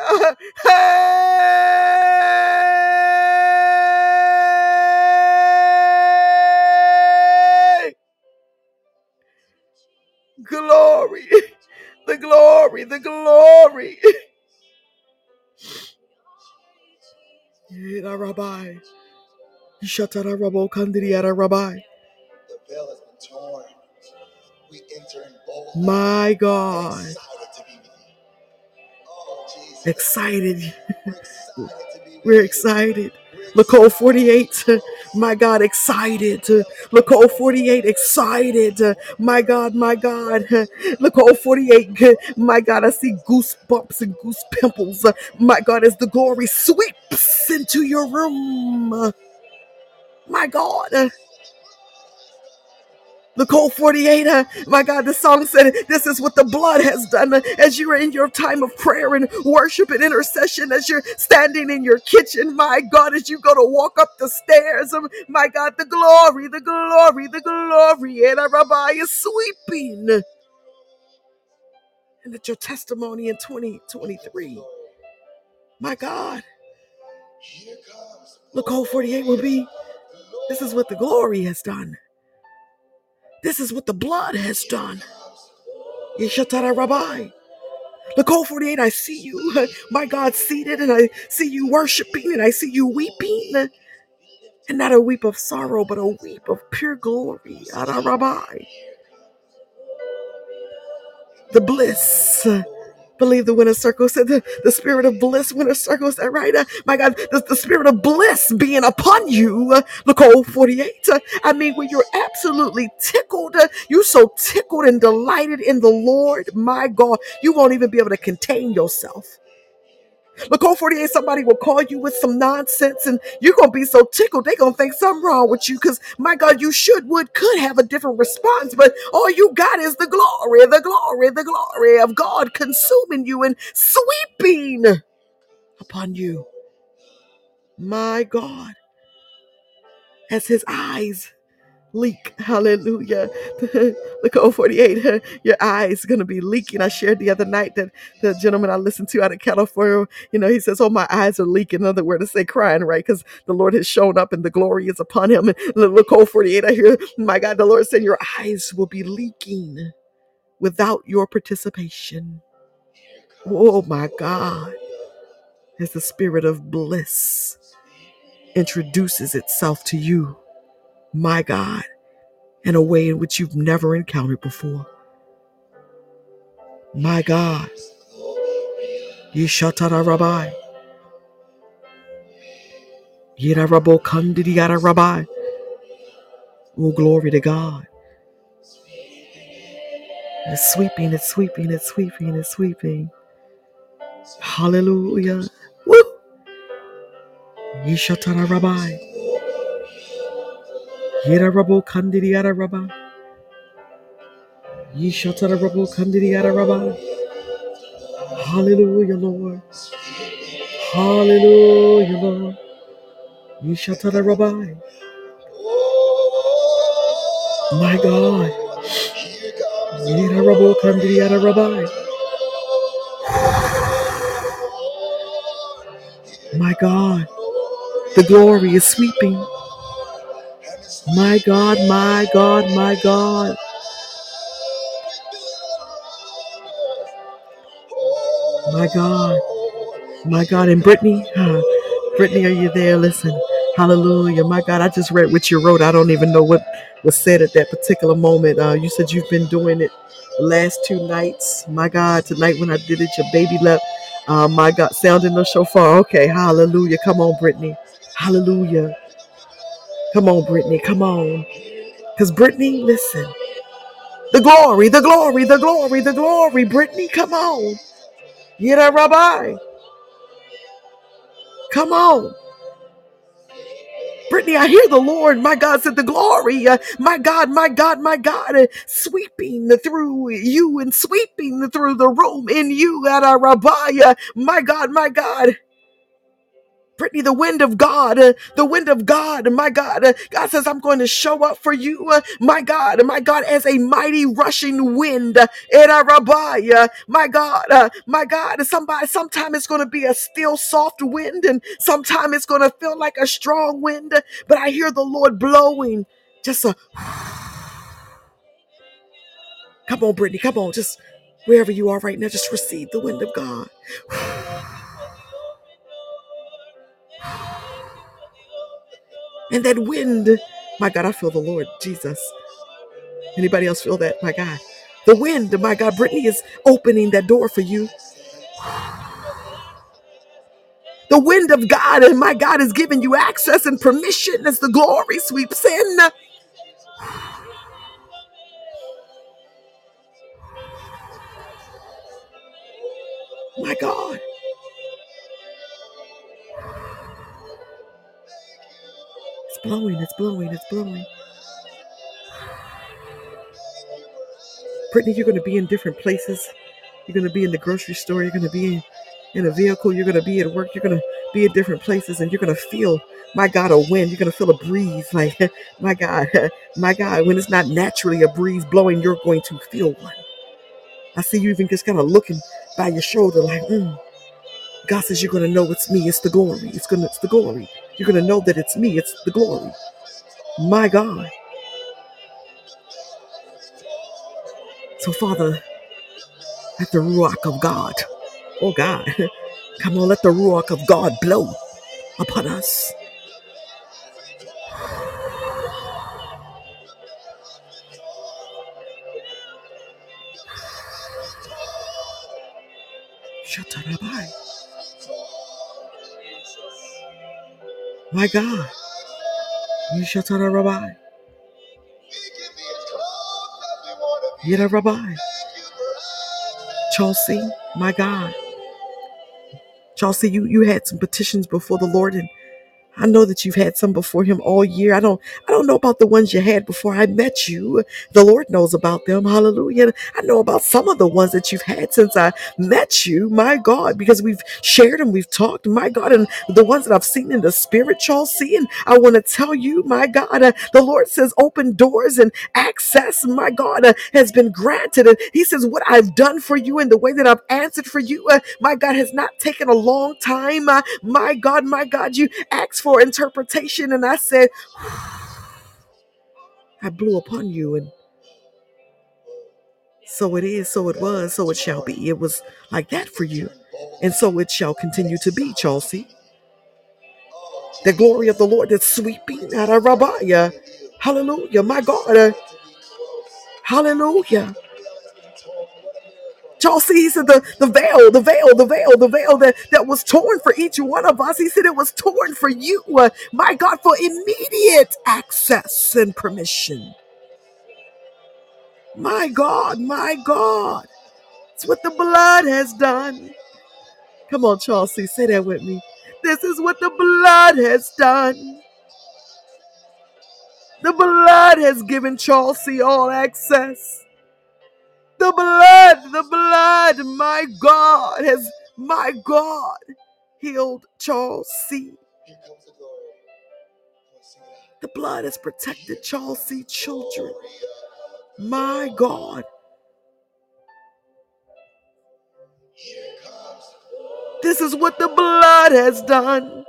hey! Glory. The glory, the glory. [laughs] Rabbi. Shatara Rabbi. My God. Excited to be with you. Oh. We're excited. Lacole [laughs] 48, [laughs] my God, excited. Lacole 48, excited. My God, my God. [laughs] Lacole 48, my God, I see goosebumps and goose pimples. My God, as the glory sweeps into your room. My God. The Cold 48, uh, my God, the song said, This is what the blood has done. Uh, As you're in your time of prayer and worship and intercession, as you're standing in your kitchen, my God, as you go to walk up the stairs, um, my God, the glory, the glory, the glory, and our Rabbi is sweeping. And that your testimony in 2023, my God, the Cold 48 will be, This is what the glory has done. This is what the blood has done. Yeshatara Rabbi. Cold 48, I see you, [laughs] my God, seated, and I see you worshiping, and I see you weeping. And not a weep of sorrow, but a weep of pure glory. Ara Rabbi. The bliss. Believe the winner circle said the, the spirit of bliss, winner circle, is right? Uh, my God, the, the spirit of bliss being upon you, uh, Nicole 48. Uh, I mean, when you're absolutely tickled, uh, you're so tickled and delighted in the Lord, my God, you won't even be able to contain yourself. Nicole 48, somebody will call you with some nonsense and you're going to be so tickled. They're going to think something wrong with you because, my God, you should, would, could have a different response, but all you got is the glory, the glory, the glory of God consuming you and sweeping upon you. My God, as his eyes leak. Hallelujah. [laughs] Look at 48. [laughs] Your eyes going to be leaking. I shared the other night that the gentleman I listened to out of California, you know, he says, Oh, my eyes are leaking. Another word to say crying, right? Because the Lord has shown up and the glory is upon him. And look, 48. I hear, my God, the Lord said, Your eyes will be leaking without your participation. Oh, my God. As the spirit of bliss introduces itself to you, my God in a way in which you've never encountered before. My God. Yishatara Rabbi. Yirarabo Kandidiyara Rabbi. Oh, glory to God. It's sweeping, it's sweeping, it's sweeping, it's sweeping. Hallelujah. Woo! Yishatara Rabbi. Yirarabo Kandidiyara Rabbi. Yishatara Rabo Kandidiyara Rabbi. Hallelujah, Lord. Hallelujah, Lord. Yishatara Rabbi. My God. Yirarabo Kandidiyara Rabbi. My God. The glory is sweeping. My God, my God, my God. My God, my God. And Brittany, huh? Brittany, are you there? Listen. Hallelujah. My God, I just read what you wrote. I don't even know what was said at that particular moment. Uh, you said you've been doing it the last two nights. My God, tonight when I did it, your baby left. Uh, my God, sounding the shofar. Okay, hallelujah. Come on, Brittany. Hallelujah. Come on, Brittany. Come on. Because Brittany, listen. The glory, the glory, the glory, the glory. Brittany, come on. Yida Rabbi. Come on. Brittany, I hear the Lord, my God, said the glory, uh, my God, my God, my God, uh, sweeping through you and sweeping through the room in you at our Rabbi. Uh, my God, my God. Brittany, the wind of God, uh, the wind of God, my God. Uh, God says, I'm going to show up for you, uh, my God, my God, as a mighty rushing wind. Uh, uh, my God, uh, my God. Somebody, sometime it's going to be a still soft wind, and sometimes it's going to feel like a strong wind. But I hear the Lord blowing. Just a [sighs] come on, Brittany, come on, just Wherever you are right now, just receive the wind of God. [sighs] [sighs] And that wind, my God, I feel the Lord Jesus. Anybody else feel that? My God. The wind, my God, Brittany is opening that door for you. [sighs] The wind of God, and my God is giving you access and permission as the glory sweeps in. [sighs] My God. Blowing, it's blowing, it's blowing. Brittany, you're going to be in different places. You're going to be in the grocery store. You're going to be in, in a vehicle. You're going to be at work. You're going to be at different places and you're going to feel, my God, a wind. You're going to feel a breeze. [laughs] Like, my God, [laughs] my God, when it's not naturally a breeze blowing, you're going to feel one. I see you even just kind of looking by your shoulder like, mm. God says you're going to know it's me. It's the glory. It's going to, it's the glory. You're going to know that it's me. It's the glory. My God. So, Father, let the Ruach of God, oh God, [laughs] come on, let the Ruach of God blow upon us. [sighs] Shatarabai. My God. Shatarabai. Yada Rabbi. Chelsea, my God. Chelsea, you, you had some petitions before the Lord, and I know that you've had some before him all year. I don't I don't know about the ones you had before I met you. The Lord knows about them. Hallelujah. I know about some of the ones that you've had since I met you. My God, because we've shared and we've talked. My God, and the ones that I've seen in the spirit, y'all see. And I want to tell you, my God, uh, the Lord says open doors and access, my God, uh, has been granted. And He says, What I've done for you and the way that I've answered for you, uh, my God, has not taken a long time. Uh, my God, my God, you asked for interpretation, and I said, [sighs] I blew upon you, and so it is, so it was, so it shall be. It was like that for you, and so it shall continue to be, Chelsea. The glory of the Lord that's sweeping out of Rabiah. Hallelujah, my God. uh, hallelujah. Chelsea, he said the, the veil, the veil, the veil, the veil that, that was torn for each one of us. He said it was torn for you, uh, my God, for immediate access and permission. My God, my God. It's what the blood has done. Come on, Chelsea, say that with me. This is what the blood has done. The blood has given Chelsea all access. The blood, the blood, my God, has, my God, healed Charles C. The blood has protected Charles C. children. My God. This is what the blood has done.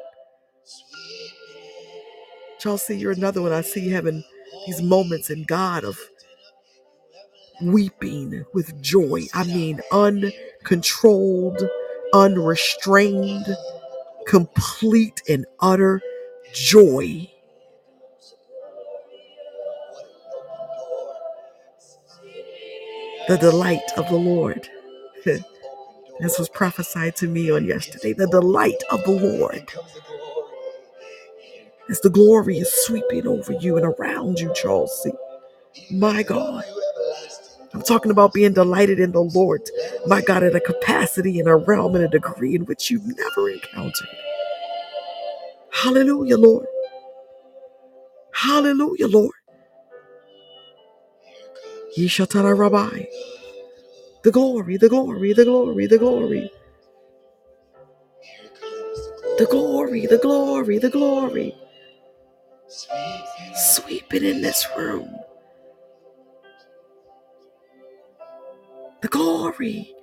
Chelsea, you're another one I see having these moments in God of weeping with joy. I mean, uncontrolled, unrestrained, complete and utter joy. The delight of the Lord. [laughs] This was prophesied to me on yesterday. The delight of the Lord. As the glory is sweeping over you and around you, Chelsea. My God. I'm talking about being delighted in the Lord, my God, at a capacity and a realm and a degree in which you've never encountered. Hallelujah, Lord. Hallelujah, Lord. Yeshatara Rabbi. The glory, the glory, the glory, the glory. The glory, the glory, the glory. Sweeping in this room. Glory.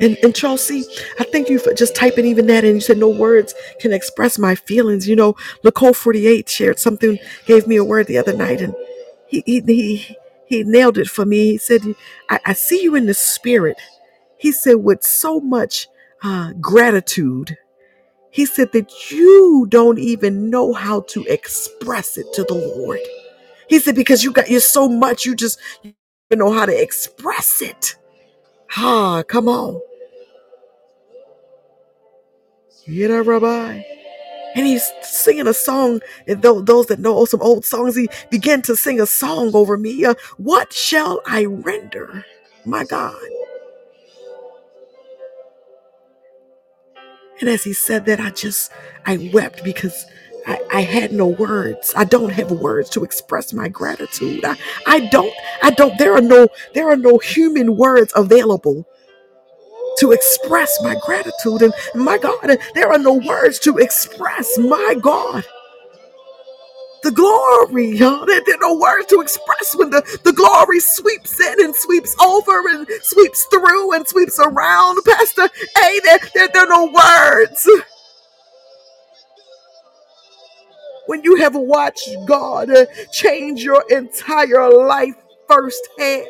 And, and Chelsea, I thank you for just typing even that. And you said no words can express my feelings. You know, Nicole 48 shared something, gave me a word the other night, and he he he he nailed it for me. He said, I, I see you in the spirit. He said, with so much uh, gratitude. He said that you don't even know how to express it to the Lord. He said, because you got you so much, you just don't know how to express it. Ah, come on. Yada Rabbi. And he's singing a song. And those that know some old songs, he began to sing a song over me. Uh, what shall I render? My God. And as he said that, I just, I wept because I, I, had no words. I don't have words to express my gratitude. I, I don't, I don't, there are no, there are no human words available to express my gratitude. And my God, there are no words to express my God. The glory? There, there are no words to express when the, the glory sweeps in and sweeps over and sweeps through and sweeps around. Pastor, hey, there, there, there are no words. When you have watched God change your entire life firsthand.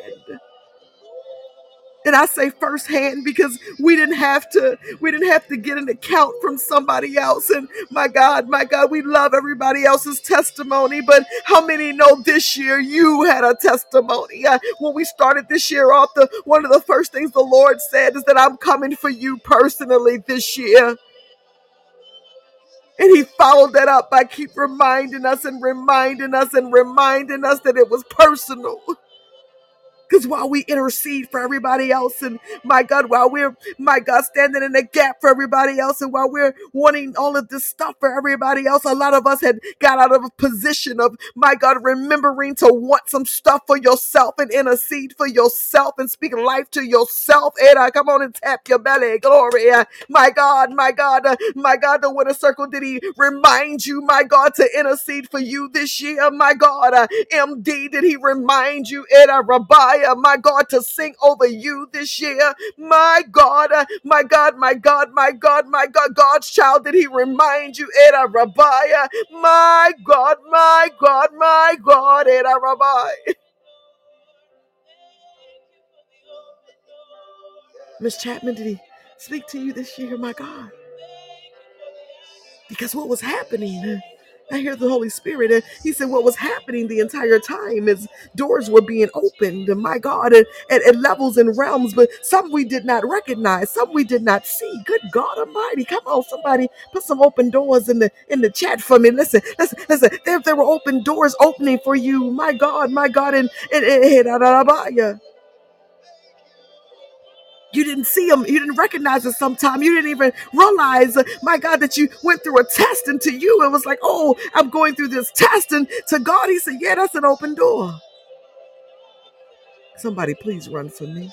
And I say firsthand because we didn't have to, we didn't have to get an account from somebody else. And my God, my God, we love everybody else's testimony. But how many know this year you had a testimony? Uh, when we started this year off, the one of the first things the Lord said is that I'm coming for you personally this year. And he followed that up by keep reminding us and reminding us and reminding us that it was personal. Because while we intercede for everybody else, and my God, while we're, my God, standing in the gap for everybody else, and while we're wanting all of this stuff for everybody else, a lot of us had got out of a position of, my God, remembering to want some stuff for yourself and intercede for yourself and speak life to yourself. And I come on and tap your belly. Glory. My God, my God, uh, my God, the winner circle, did he remind you, my God, to intercede for you this year? My God, uh, MD, did he remind you, Eda Rabbi? Uh, my God, to sing over you this year. My God, uh, my God, my God, my God, my God, God's child, did he remind you, Era Rabbi? My God, my God, my God, Era Rabbi. Miss Chapman, did he speak to you this year, my God? Because what was happening? I hear the Holy Spirit. And he said what was happening the entire time is doors were being opened, and my God, at, at, at levels and realms, but some we did not recognize, some we did not see. Good God Almighty. Come on, somebody put some open doors in the in the chat for me. Listen, listen, listen. There, there were open doors opening for you. My God, my God, and and, and, and, you didn't see them. You didn't recognize it sometime. You didn't even realize, my God, that you went through a test. And to you, it was like, oh, I'm going through this test. And to God, He said, yeah, that's an open door. Somebody, please run for me.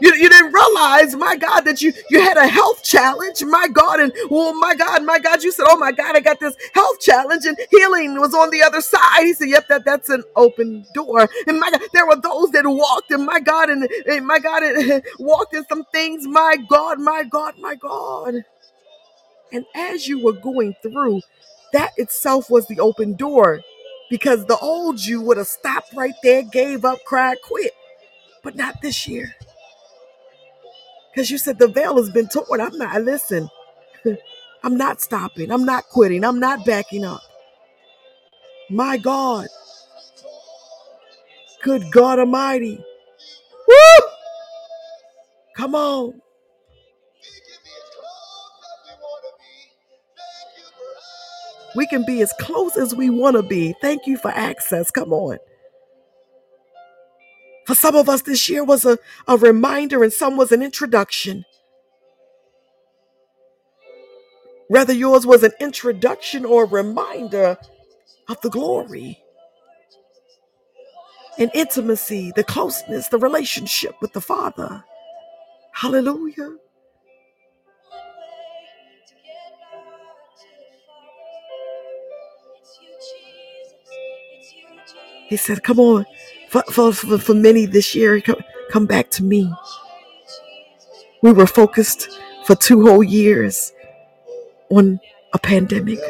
You, you didn't realize, my God, that you you had a health challenge, my God, and oh my God, my God, you said, oh my God, I got this health challenge, and healing was on the other side. He said, yep, that that's an open door. And my God, there were those that walked, and my God, and, and my God, and [laughs] walked in some things, my God, my God, my God. And as you were going through, that itself was the open door, because the old you would have stopped right there, gave up, cried, quit, but not this year. Because you said the veil has been torn. I'm not, listen, [laughs] I'm not stopping. I'm not quitting. I'm not backing up. My God. Good God Almighty. Woo! Come on. We can be as close as we want to be. Thank you for access. Come on. For some of us, this year was a, a reminder and some was an introduction. Whether yours was an introduction or a reminder of the glory and intimacy, the closeness, the relationship with the Father. Hallelujah. He said, Come on, for, for, for, for many this year, come, come back to me. We were focused for two whole years on a pandemic.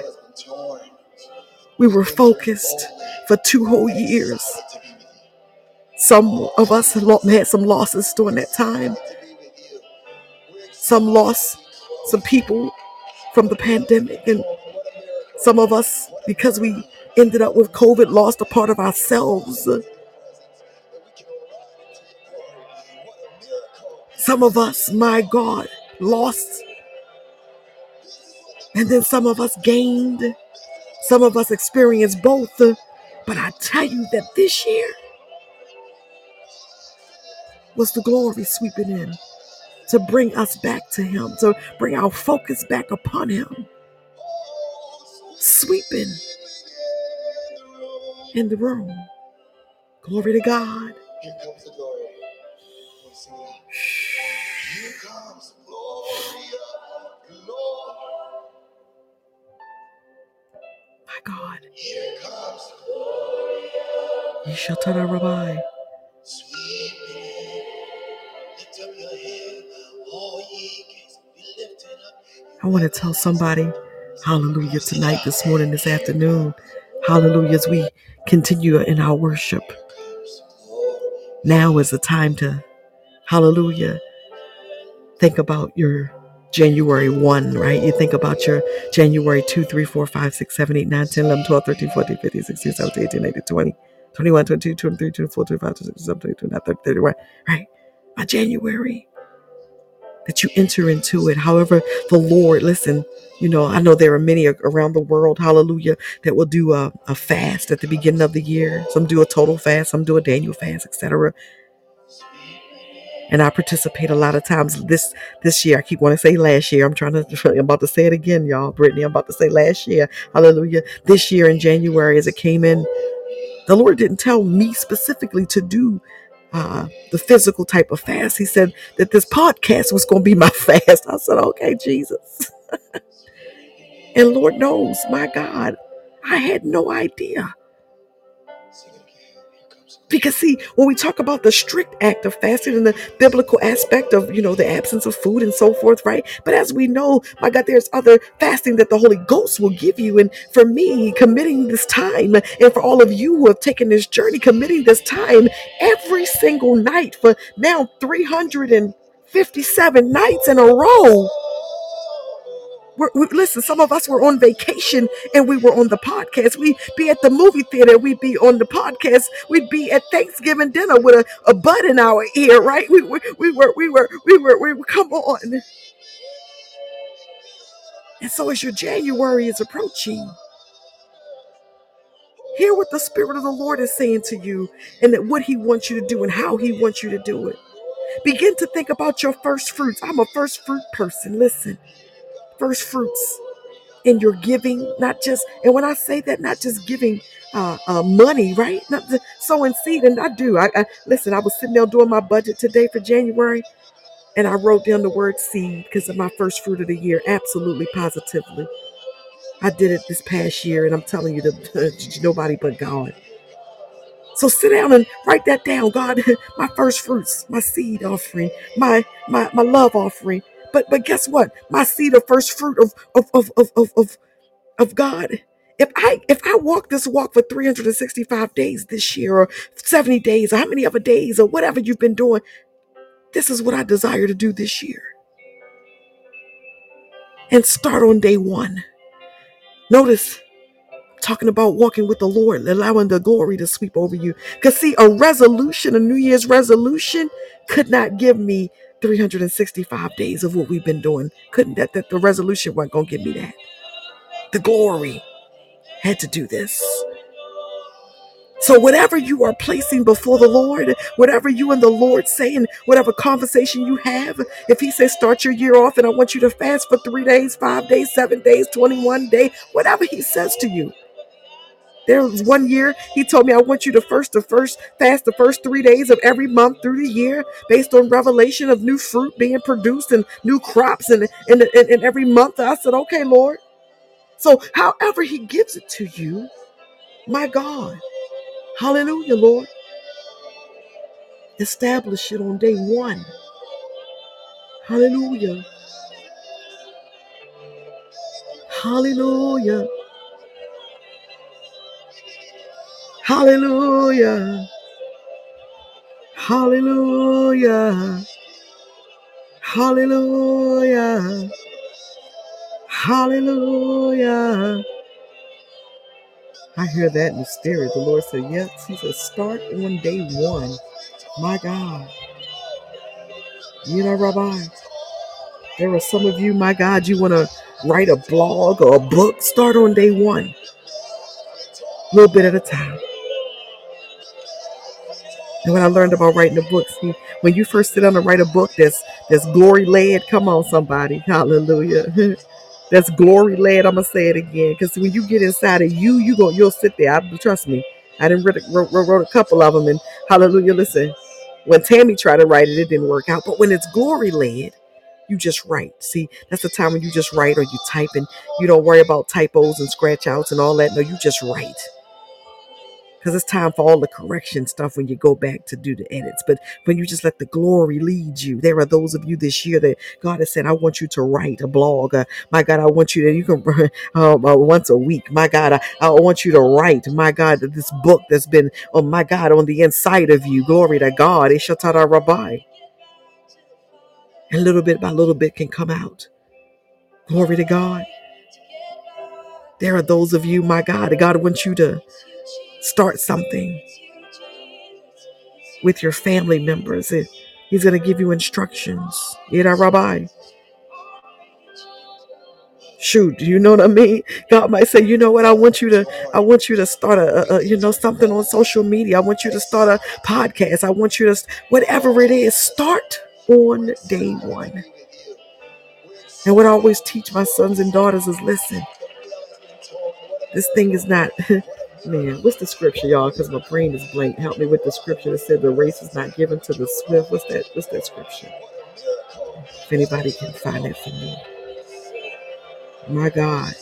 We were focused for two whole years Some of us had some losses during that time. Some lost some people from the pandemic, and some of us, because we ended up with COVID, lost a part of ourselves. Some of us, my God, lost. And then some of us gained. Some of us experienced both. But I tell you that this year was the glory sweeping in to bring us back to Him, to bring our focus back upon Him. Sweeping in the room. Glory to God. God. Here comes glory. You shall tell our rabbi. I want to tell somebody, hallelujah, tonight, this morning, this afternoon, hallelujah, as we continue in our worship. Now is the time to, hallelujah, think about your January 1, right? You think about your January 2, 3, 4, 5, 6, 7, 8, 9, 10, 11, 12, 13, 14, 15, 16, 17, 18, 19, 20, 21, 22, 23, 24, 25, 26, 27, 28, 29, 30, 31, right? By January, that you enter into it. However, the Lord, listen, you know, I know there are many around the world, hallelujah, that will do a, a fast at the beginning of the year. Some do a total fast, some do a Daniel fast, etc. And I participate a lot of times this this year. I keep wanting to say last year. I'm trying to [laughs] I'm about to say it again, y'all. Brittany, I'm about to say last year. Hallelujah. This year in January, as it came in, the Lord didn't tell me specifically to do uh, the physical type of fast. He said that this podcast was going to be my [laughs] fast. I said, okay, Jesus. [laughs] and Lord knows, my God, I had no idea. Because see, when we talk about the strict act of fasting and the biblical aspect of, you know, the absence of food and so forth, right? But as we know, my God, there's other fasting that the Holy Ghost will give you. And for me, committing this time, and for all of you who have taken this journey, committing this time every single night for now 357 nights in a row we're, we, listen, some of us were on vacation and we were on the podcast. We'd be at the movie theater. We'd be on the podcast. We'd be at Thanksgiving dinner with a, a bud in our ear, right? We, we, we were, we were, we were, we were, come on. And so as your January is approaching, hear what the Spirit of the Lord is saying to you and that what He wants you to do and how He wants you to do it. Begin to think about your first fruits. I'm a first fruit person. Listen, first fruits in your giving, not just, and when I say that, not just giving uh, uh, money, right? Not the sowing seed, and I do. I, I listen. I was sitting there doing my budget today for January, and I wrote down the word seed because of my first fruit of the year. Absolutely, positively, I did it this past year, and I'm telling you, the, [laughs] nobody but God. So sit down and write that down, God. [laughs] My first fruits, my seed offering, my my my love offering, but but guess what? My seed of first fruit of of of of of of, of God. If I if I walk this walk for 365 days this year or 70 days or how many other days or whatever you've been doing, this is what I desire to do this year. And start on day one. Notice talking about walking with the Lord, allowing the glory to sweep over you. Because, see, a resolution, a New Year's resolution, could not give me 365 days of what we've been doing. Couldn't that, that the resolution wasn't going to give me that. The glory had to do this. So, whatever you are placing before the Lord, whatever you and the Lord say, and whatever conversation you have, if He says start your year off and I want you to fast for three days, five days, seven days, 21 days, whatever He says to you, there was one year he told me, I want you to first the first fast the first three days of every month through the year based on revelation of new fruit being produced and new crops and and, and, and every month. I said, Okay, Lord. So however he gives it to you, my God. Hallelujah, Lord. Establish it on day one. Hallelujah. Hallelujah. Hallelujah. Hallelujah. Hallelujah. Hallelujah. I hear that in the spirit. The Lord said, Yes, He said, start on day one. My God. You know, Rabbi, there are some of you, my God, you want to write a blog or a book. Start on day one, a little bit at a time. And when I learned about writing a book, see, when you first sit down to write a book that's that's glory led, come on, somebody, hallelujah. [laughs] that's glory led. I'm gonna say it again, because when you get inside of you, you go, you'll sit there. I, trust me. I didn't wrote, wrote, wrote a couple of them, and hallelujah. Listen, when Tammy tried to write it, it didn't work out. But when it's glory led, you just write. See, that's the time when you just write or you type, and you don't worry about typos and scratch outs and all that. No, you just write because it's time for all the correction stuff when you go back to do the edits. But when you just let the glory lead you, there are those of you this year that God has said, I want you to write a blog. Uh, my God, I want you to, you can, [laughs] um, uh, once a week. My God, I, I want you to write, my God, this book that's been, oh my God, on the inside of you. Glory to God. Ishatara Rabbi. And little bit by little bit can come out. Glory to God. There are those of you, my God, God wants you to start something with your family members. He's going to give you instructions. Yida Rabbi. Shoot, you know what I mean? God might say, you know what? I want you to, I want you to start a, a, you know, something on social media. I want you to start a podcast. I want you to, whatever it is, start on day one. And what I always teach my sons and daughters is, listen, this thing is not, [laughs] man. What's the scripture, y'all? Because my brain is blank. Help me with the scripture that said the race is not given to the swift. What's that? What's that scripture? If anybody can find it for me. My God.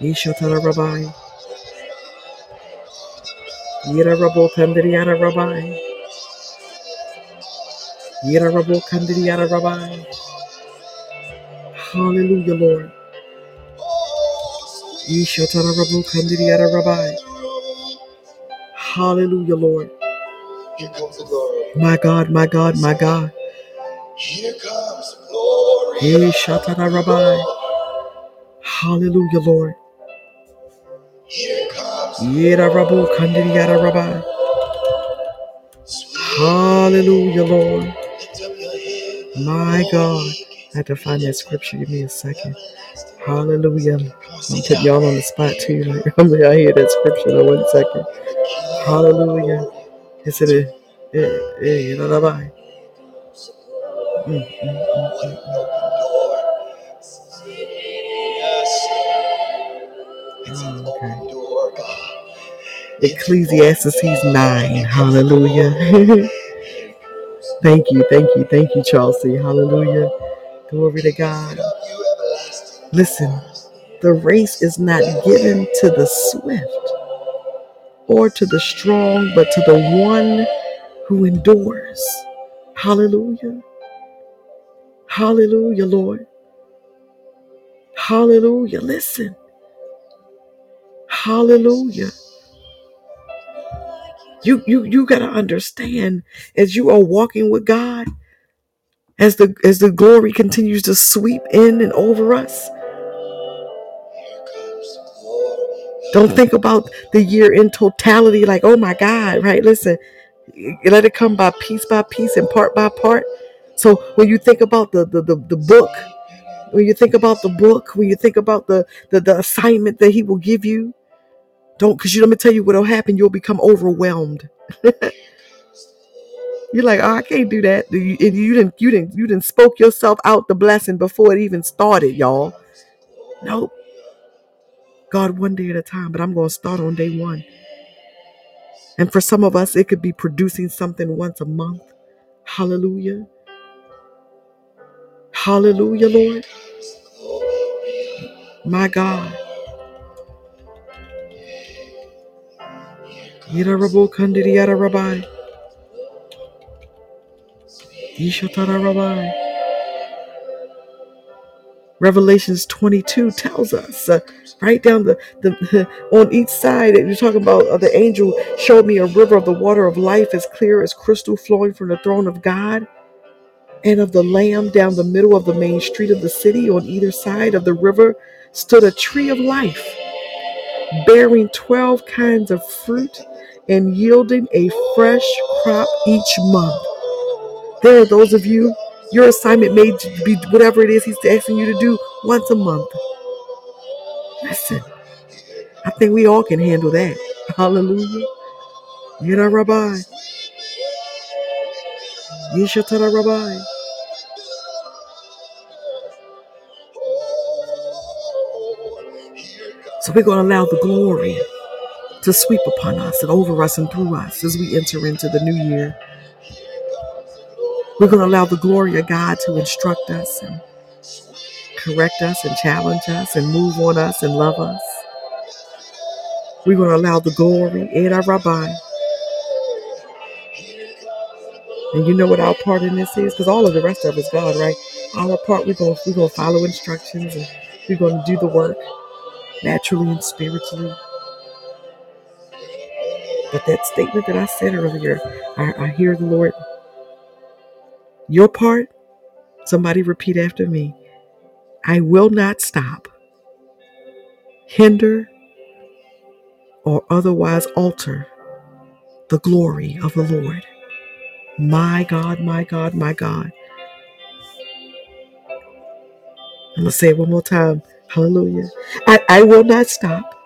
Yishatara Rabbi. Yira Rabo Kandiriana Rabbi. Yira Rabo Kandiriana Rabbi. Hallelujah, Lord. Yishatara Rabo Kandiriana Rabbi. Hallelujah, Lord. My God, my God, my God. Here comes glory. Yishatara Rabbi. Hallelujah, Lord. Yera Rabu Kandiriara Rabbi. Hallelujah, Lord. My God. I had to find that scripture. Give me a second. Hallelujah. I'm putting y'all on the spot too. Like, [laughs] I'm like, I hear that scripture in one second. Hallelujah. Is it a eh, eh, you know, Rabbi? Mm, mm, mm, mm, mm. Oh, okay. Ecclesiastes 9. Hallelujah. [laughs] thank you, thank you, thank you, Chelsea. Hallelujah. Glory to God. Listen, the race is not given to the swift or to the strong, but to the one who endures. Hallelujah. Hallelujah, Lord. Hallelujah. Listen. Hallelujah. You you you got to understand as you are walking with God, as the as the glory continues to sweep in and over us. Don't think about the year in totality like, "Oh my God," right? Listen. Let it come by piece by piece and part by part. So when you think about the the, the, the book, when you think about the book, when you think about the, the, the assignment that he will give you, don't because you let me tell you what'll happen, you'll become overwhelmed. [laughs] You're like, oh, I can't do that. You, you didn't you didn't you didn't spoke yourself out the blessing before it even started, y'all. Nope. God one day at a time, but I'm gonna start on day one. And for some of us, it could be producing something once a month. Hallelujah. Hallelujah, Lord. My God. Yirarabo Kandidiyara Rabbi. Yishatara Rabbi. Revelations 22 tells us, uh, right down the, the [laughs] on each side, you're talking about uh, the angel showed me a river of the water of life as clear as crystal flowing from the throne of God and of the Lamb down the middle of the main street of the city. On either side of the river stood a tree of life, bearing 12 kinds of fruit and yielding a fresh crop each month. There are those of you, your assignment may be whatever it is He's asking you to do once a month. Listen, I think we all can handle that. Hallelujah. Yada Rabbi. Yeshatara Rabbi. So we're going to allow the glory to sweep upon us and over us and through us as we enter into the new year. We're going to allow the glory of God to instruct us and correct us and challenge us and move on us and love us. We're going to allow the glory, in our Rabbi. And you know what our part in this is? Because all of the rest of it's God, right? Our part, we're going, we're to follow instructions and we're going to do the work naturally and spiritually. But that statement that I said earlier, I, I hear the Lord. Your part, somebody repeat after me. I will not stop, hinder, or otherwise alter the glory of the Lord. My God, my God, my God. I'm going to say it one more time. Hallelujah. I, I will not stop,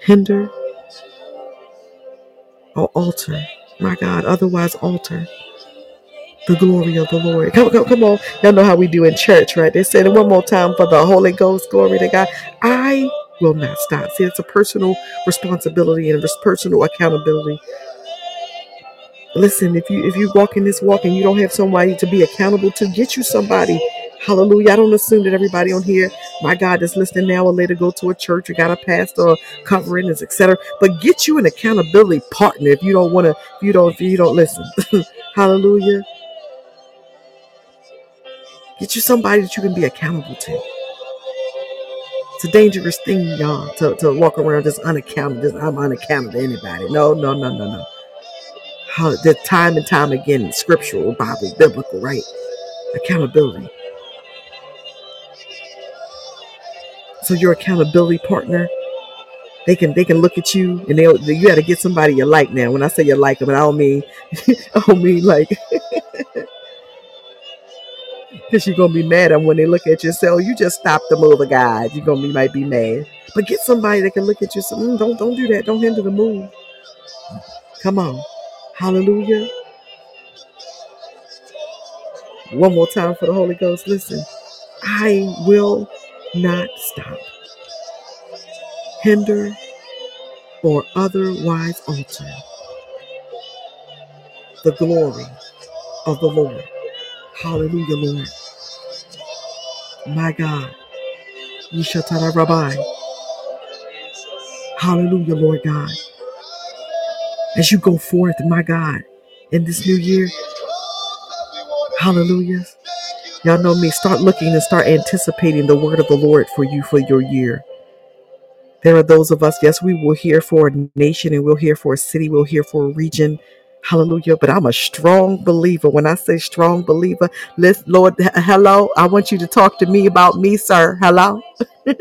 hinder, or alter, my God, otherwise alter the glory of the Lord. Come, come, come on. Y'all know how we do in church, right? They said it one more time for the Holy Ghost, glory to God. I will not stop. See, it's a personal responsibility and personal accountability. Listen, if you if you walk in this walk and you don't have somebody to be accountable to, get you somebody. Hallelujah. I don't assume that everybody on here, my God, that's listening now or later go to a church or got a pastor or covering, etc. But get you an accountability partner if you don't want to, if you don't, if you don't listen. [laughs] Hallelujah. Get you somebody that you can be accountable to. It's a dangerous thing, y'all, to, to walk around just unaccountable. Just I'm unaccountable to anybody. No, no, no, no, no. How the time and time again, scriptural, Bible, biblical, right? Accountability. So your accountability partner, they can they can look at you and they you got to get somebody you like now. When I say you like them, I don't mean [laughs] I don't mean like [laughs] because you're gonna be mad at when they look at you "Oh, you just stop the move of God." You're gonna be might be mad, but get somebody that can look at you. say, mm, don't don't do that. Don't hinder the move. Come on, Hallelujah. One more time for the Holy Ghost. Listen, I will not stop, hinder, or otherwise alter the glory of the Lord. Hallelujah, Lord. My God. Yeshatara Rabbi. Hallelujah, Lord God. As you go forth, my God, in this new year, hallelujah. Y'all know me. Start looking and start anticipating the word of the Lord for you for your year. There are those of us, yes, we will hear for a nation and we'll hear for a city, we'll hear for a region. Hallelujah. But I'm a strong believer. When I say strong believer, listen, Lord, hello. I want you to talk to me about me, sir. Hello. [laughs]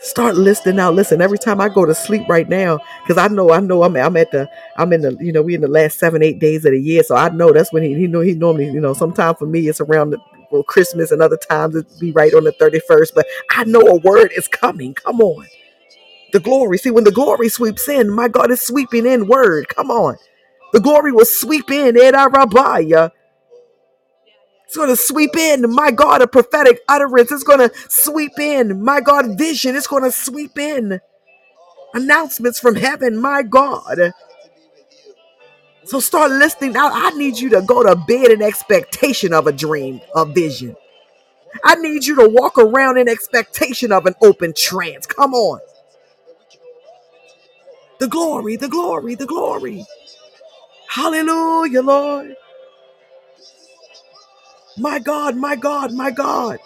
Start listening out. Listen, every time I go to sleep right now, because I know, I know, I'm, I'm at the, I'm in the, you know, we in the last seven, eight days of the year, so I know that's when he, he know, he normally, you know, sometime for me it's around the, well, Christmas, and other times it be right on the thirty first. But I know a word is coming. Come on, the glory. See, when the glory sweeps in, my God is sweeping in word. Come on, the glory will sweep in. Eh, Ed Arabaya. It's going to sweep in, my God, a prophetic utterance. It's going to sweep in, my God, vision. It's going to sweep in announcements from heaven, my God. So start listening Now, I need you to go to bed in expectation of a dream, a vision. I need you to walk around in expectation of an open trance. Come on. The glory, the glory, the glory. Hallelujah, Lord. My God, my God, my God.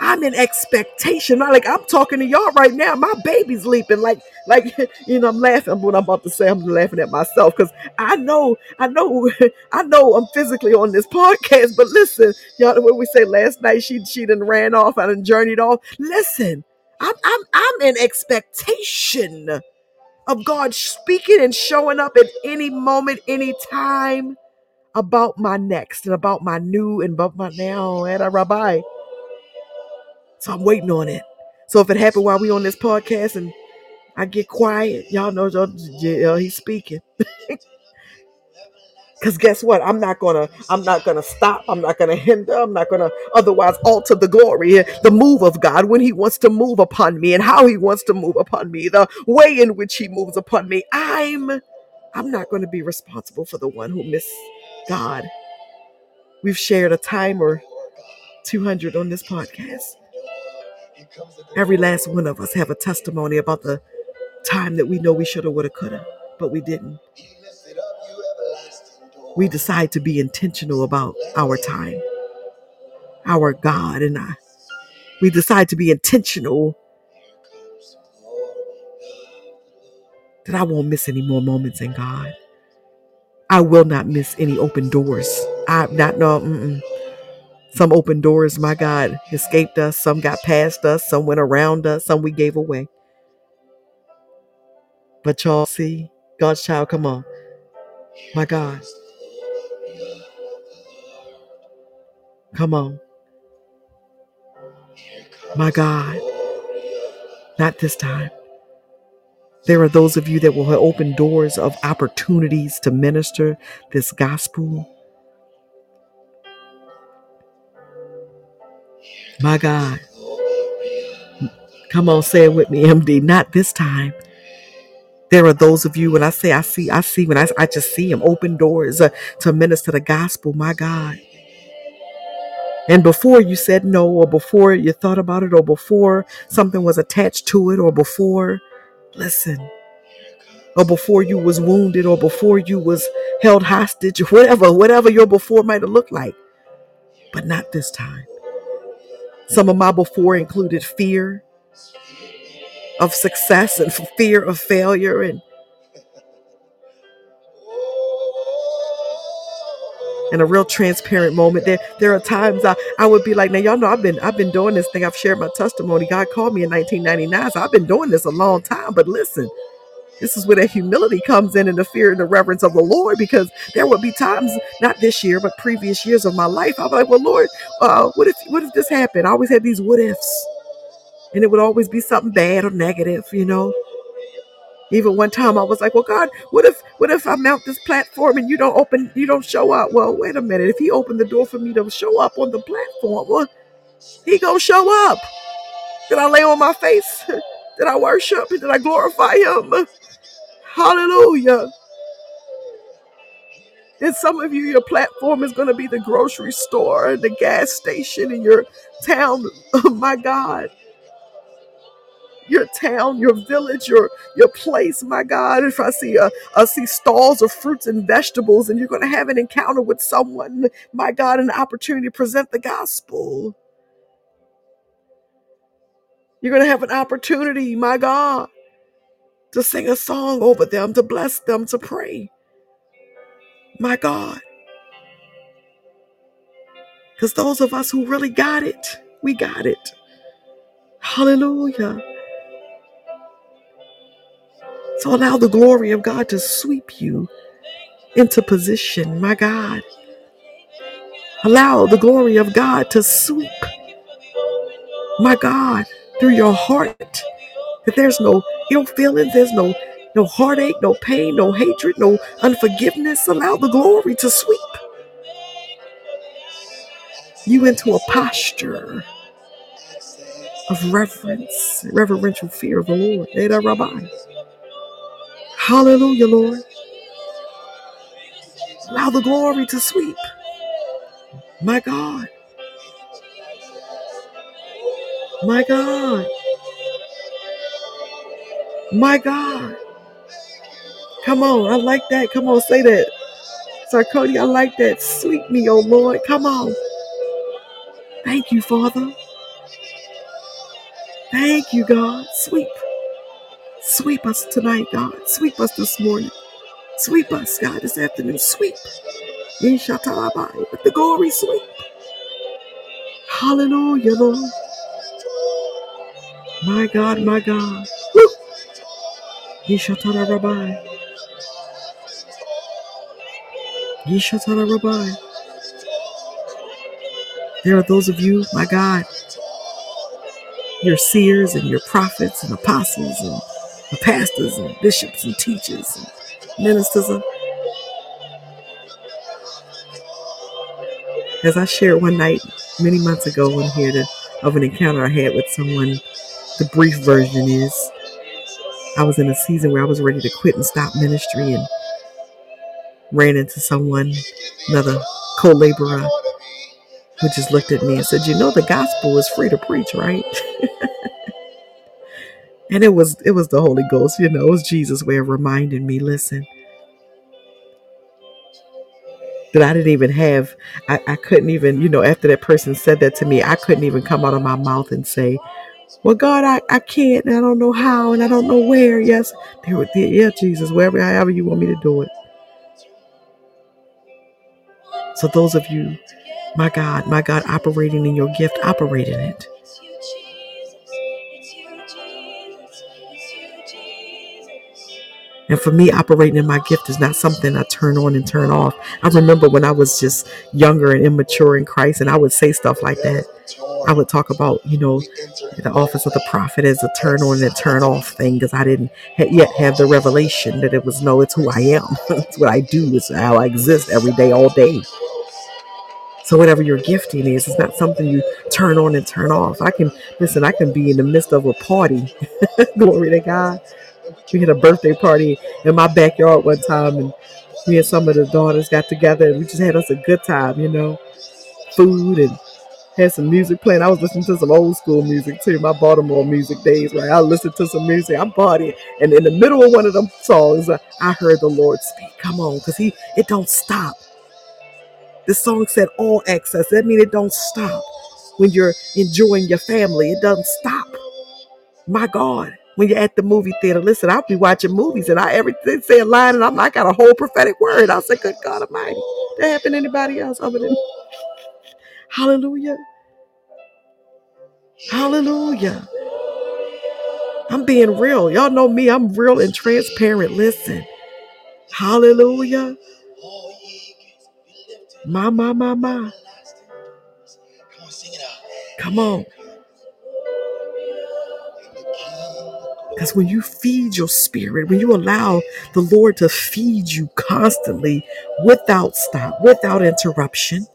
I'm in expectation. Like I'm talking to y'all right now. My baby's leaping. Like, like [laughs] you know, I'm laughing. What I'm about to say, I'm laughing at myself because I know, I know, [laughs] I know I'm physically on this [laughs] podcast. But listen, y'all, what we say last night, she she done ran off, I done journeyed off. Listen, I'm I'm I'm in expectation of God speaking and showing up at any moment, any time about my next and about my new and about my now and a rabbi. So I'm waiting on it. So if it happened while we on this podcast and I get quiet, y'all know y'all, he's speaking. [laughs] Cause guess what? I'm not gonna, I'm not gonna stop. I'm not gonna hinder. I'm not gonna otherwise alter the glory, the move of God when He wants to move upon me and how He wants to move upon me, the way in which He moves upon me. I'm, I'm not gonna be responsible for the one who missed God. We've shared a time or 200 on this podcast. Every last one of us have a testimony about the time that we know we shoulda, woulda, coulda, but we didn't. We decide to be intentional about our time, our God and I. We decide to be intentional that I won't miss any more moments in God. I will not miss any open doors. I'm not no. Mm-mm. Some open doors, my God, escaped us. Some got past us. Some went around us. Some we gave away. But y'all see, God's child, come on. My God. Come on. My God. Not this time. There are those of you that will open doors of opportunities to minister this gospel. My God. Come on, say it with me, MD. Not this time. There are those of you when I say I see, I see when I, I just see him open doors uh, to minister the gospel. My God. And before you said no, or before you thought about it, or before something was attached to it, or before, listen, or before you was wounded, or before you was held hostage, or [laughs] whatever, whatever your before might have looked like, but not this time. Some of my before included fear of success and [laughs] fear of failure and in a real transparent moment. There there are times I, I would be like, now y'all know I've been I've been doing this thing. I've shared my testimony. God called me in 1999. So I've been doing this a long time. But listen, this is where the humility comes in and the fear and the reverence of the Lord, because there would be times, not this year, but previous years of my life, I'm like, well, Lord, uh, what if what if this happened? I always had these what ifs. And it would always be something bad or negative, you know. Even one time I was like, well, God, what if what if I mount this platform and you don't open, you don't show up? Well, wait a minute. If he opened the door for me to show up on the platform, well, he gonna show up. Did I lay on my face? [laughs] Did I worship? Did I glorify him? Hallelujah. And some of you, your platform is going to be the grocery store, and the gas station in your town. Oh [laughs] my God your town, your village, your your place, my God. If I see a I see stalls of fruits and vegetables, and you're gonna have an encounter with someone, my God, an opportunity to present the gospel. You're gonna have an opportunity, my God, to sing a song over them, to bless them, to pray. My God. Because those of us who really got it, we got it. Hallelujah. So allow the glory of God to sweep you into position, my God. Allow the glory of God to sweep, my God, through your heart. That there's no ill feelings, there's no no heartache, no pain, no hatred, no unforgiveness. Allow the glory to sweep you into a posture of reverence, reverential fear of the Lord. Hallelujah, Lord. Allow the glory to sweep. My God. My God. My God. Come on. I like that. Come on. Say that. Sarkody, I like that. Sweep me, oh Lord. Come on. Thank you, Father. Thank you, God. Sweep. Sweep us tonight, God. Sweep us this morning. Sweep us, God, this afternoon. Sweep. Yeshatarabai. Let the glory sweep. Hallelujah, Lord. My God, my God. Woo. Yeshatarabai. There are those of you, my God, your seers and your prophets and apostles and the pastors and bishops and teachers and ministers. As I shared one night many months ago in here of an encounter I had with someone, the brief version is I was in a season where I was ready to quit and stop ministry and ran into someone, another co-laborer, who just looked at me and said, "You know, the gospel is free to preach, right?" [laughs] and it was it was the Holy Ghost, you know, it was Jesus' way of reminding me, listen, that I didn't even have, I, I couldn't even, you know, after that person said that to me, I couldn't even come out of my mouth and say, well, God, I, I can't, and I don't know how, and I don't know where. Yes, they were, yeah, Jesus, wherever, however you want me to do it. So those of you, my God, my God, operating in your gift, operate in it. And for me, operating in my gift is not something I turn on and turn off. I remember when I was just younger and immature in Christ, and I would say stuff like that. I would talk about, you know, the office of the prophet as a turn on and turn off thing because I didn't yet have the revelation that it was no, it's who I am. [laughs] it's what I do. It's how I exist every day, all day. So whatever your gifting is, it's not something you turn on and turn off. I can listen. I can be in the midst of a party. [laughs] Glory to God. We had a birthday party in my backyard one time, and me and some of the daughters got together, and we just had us a good time. You know, food and had some music playing. I was listening to some old school music too, my Baltimore music days, right? I listened to some music, I'm partying. And in the middle of one of them songs, I heard the Lord speak. Come on, because he it don't stop. The song said all access. That means it don't stop. When you're enjoying your family, it doesn't stop. My God. When you're at the movie theater, listen, I'll be watching movies and I everything say a line and I'm I got a whole prophetic word. I'll say, Good God Almighty. That happened to anybody else other than Hallelujah. Hallelujah. I'm being real. Y'all know me. I'm real and transparent. Listen. Hallelujah. My, my, my, my. Come on. Because when you feed your spirit, when you allow the Lord to feed you constantly without stop, without interruption,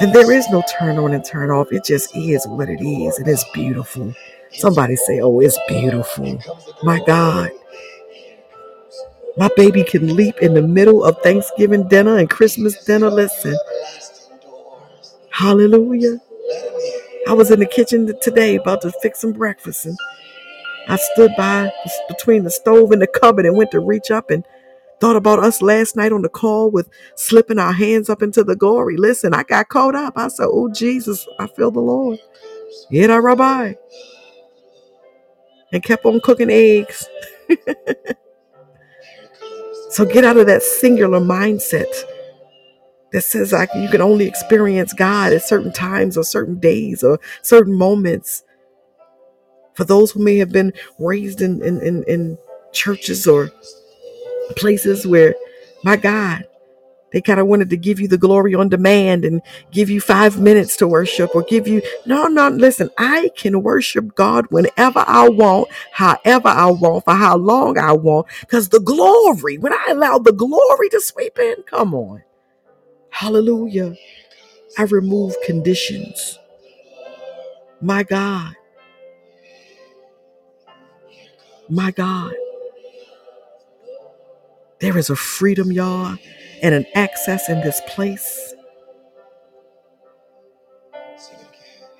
then there is no turn on and turn off. It just is what it is, and it's beautiful. Somebody say, Oh, it's beautiful. My God. My baby can leap in the middle of Thanksgiving dinner and Christmas dinner. Listen. Hallelujah. I was in the kitchen today about to fix some breakfast and I stood by between the stove and the cupboard and went to reach up and thought about us last night on the call with slipping our hands up into the glory. Listen, I got caught up. I said, Oh, Jesus, I feel the Lord. Yet Yeah, Rabbi. And kept on cooking eggs. [laughs] so get out of that singular mindset that says like you can only experience God at certain times or certain days or certain moments. For those who may have been raised in, in, in, in churches or places where, my God, they kind of wanted to give you the glory on demand and give you five minutes to worship or give you, no, no, listen, I can worship God whenever I want, however I want, for how long I want, because the glory, when I allow the glory to sweep in, come on. Hallelujah. I remove conditions. My God. My God. There is a freedom, y'all, and an access in this place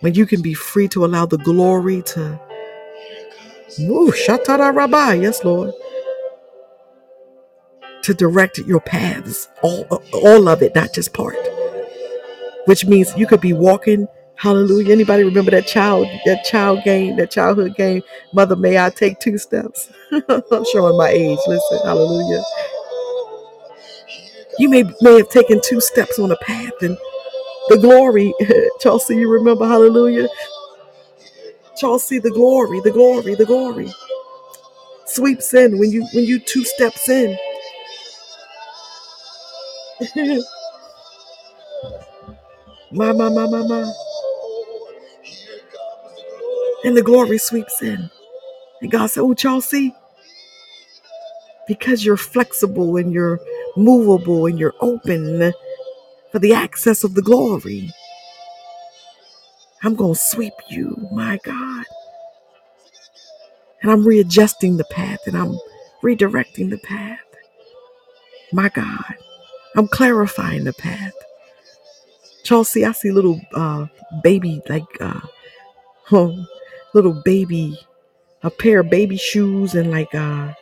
when you can be free to allow the glory to move. Shatara Rabbi. Yes, Lord. To direct your paths, all, all of it, not just part. Which means you could be walking Hallelujah. Anybody remember that child, that child game, that childhood game? Mother, may I take two steps? [laughs] I'm showing my age. Listen, hallelujah. You may may have taken two steps on a path and the glory. [laughs] Chelsea, you remember, hallelujah. Chelsea, the glory, the glory, the glory sweeps in when you when you two steps in. [laughs] my, my, my, my, my. And the glory sweeps in. And God said, Oh, Chelsea, because you're flexible and you're movable and you're open for the access of the glory, I'm going to sweep you, my God. And I'm readjusting the path and I'm redirecting the path. My God, I'm clarifying the path. Chelsea, I see little uh, baby, like uh, [laughs] little baby, a pair of baby shoes and like uh,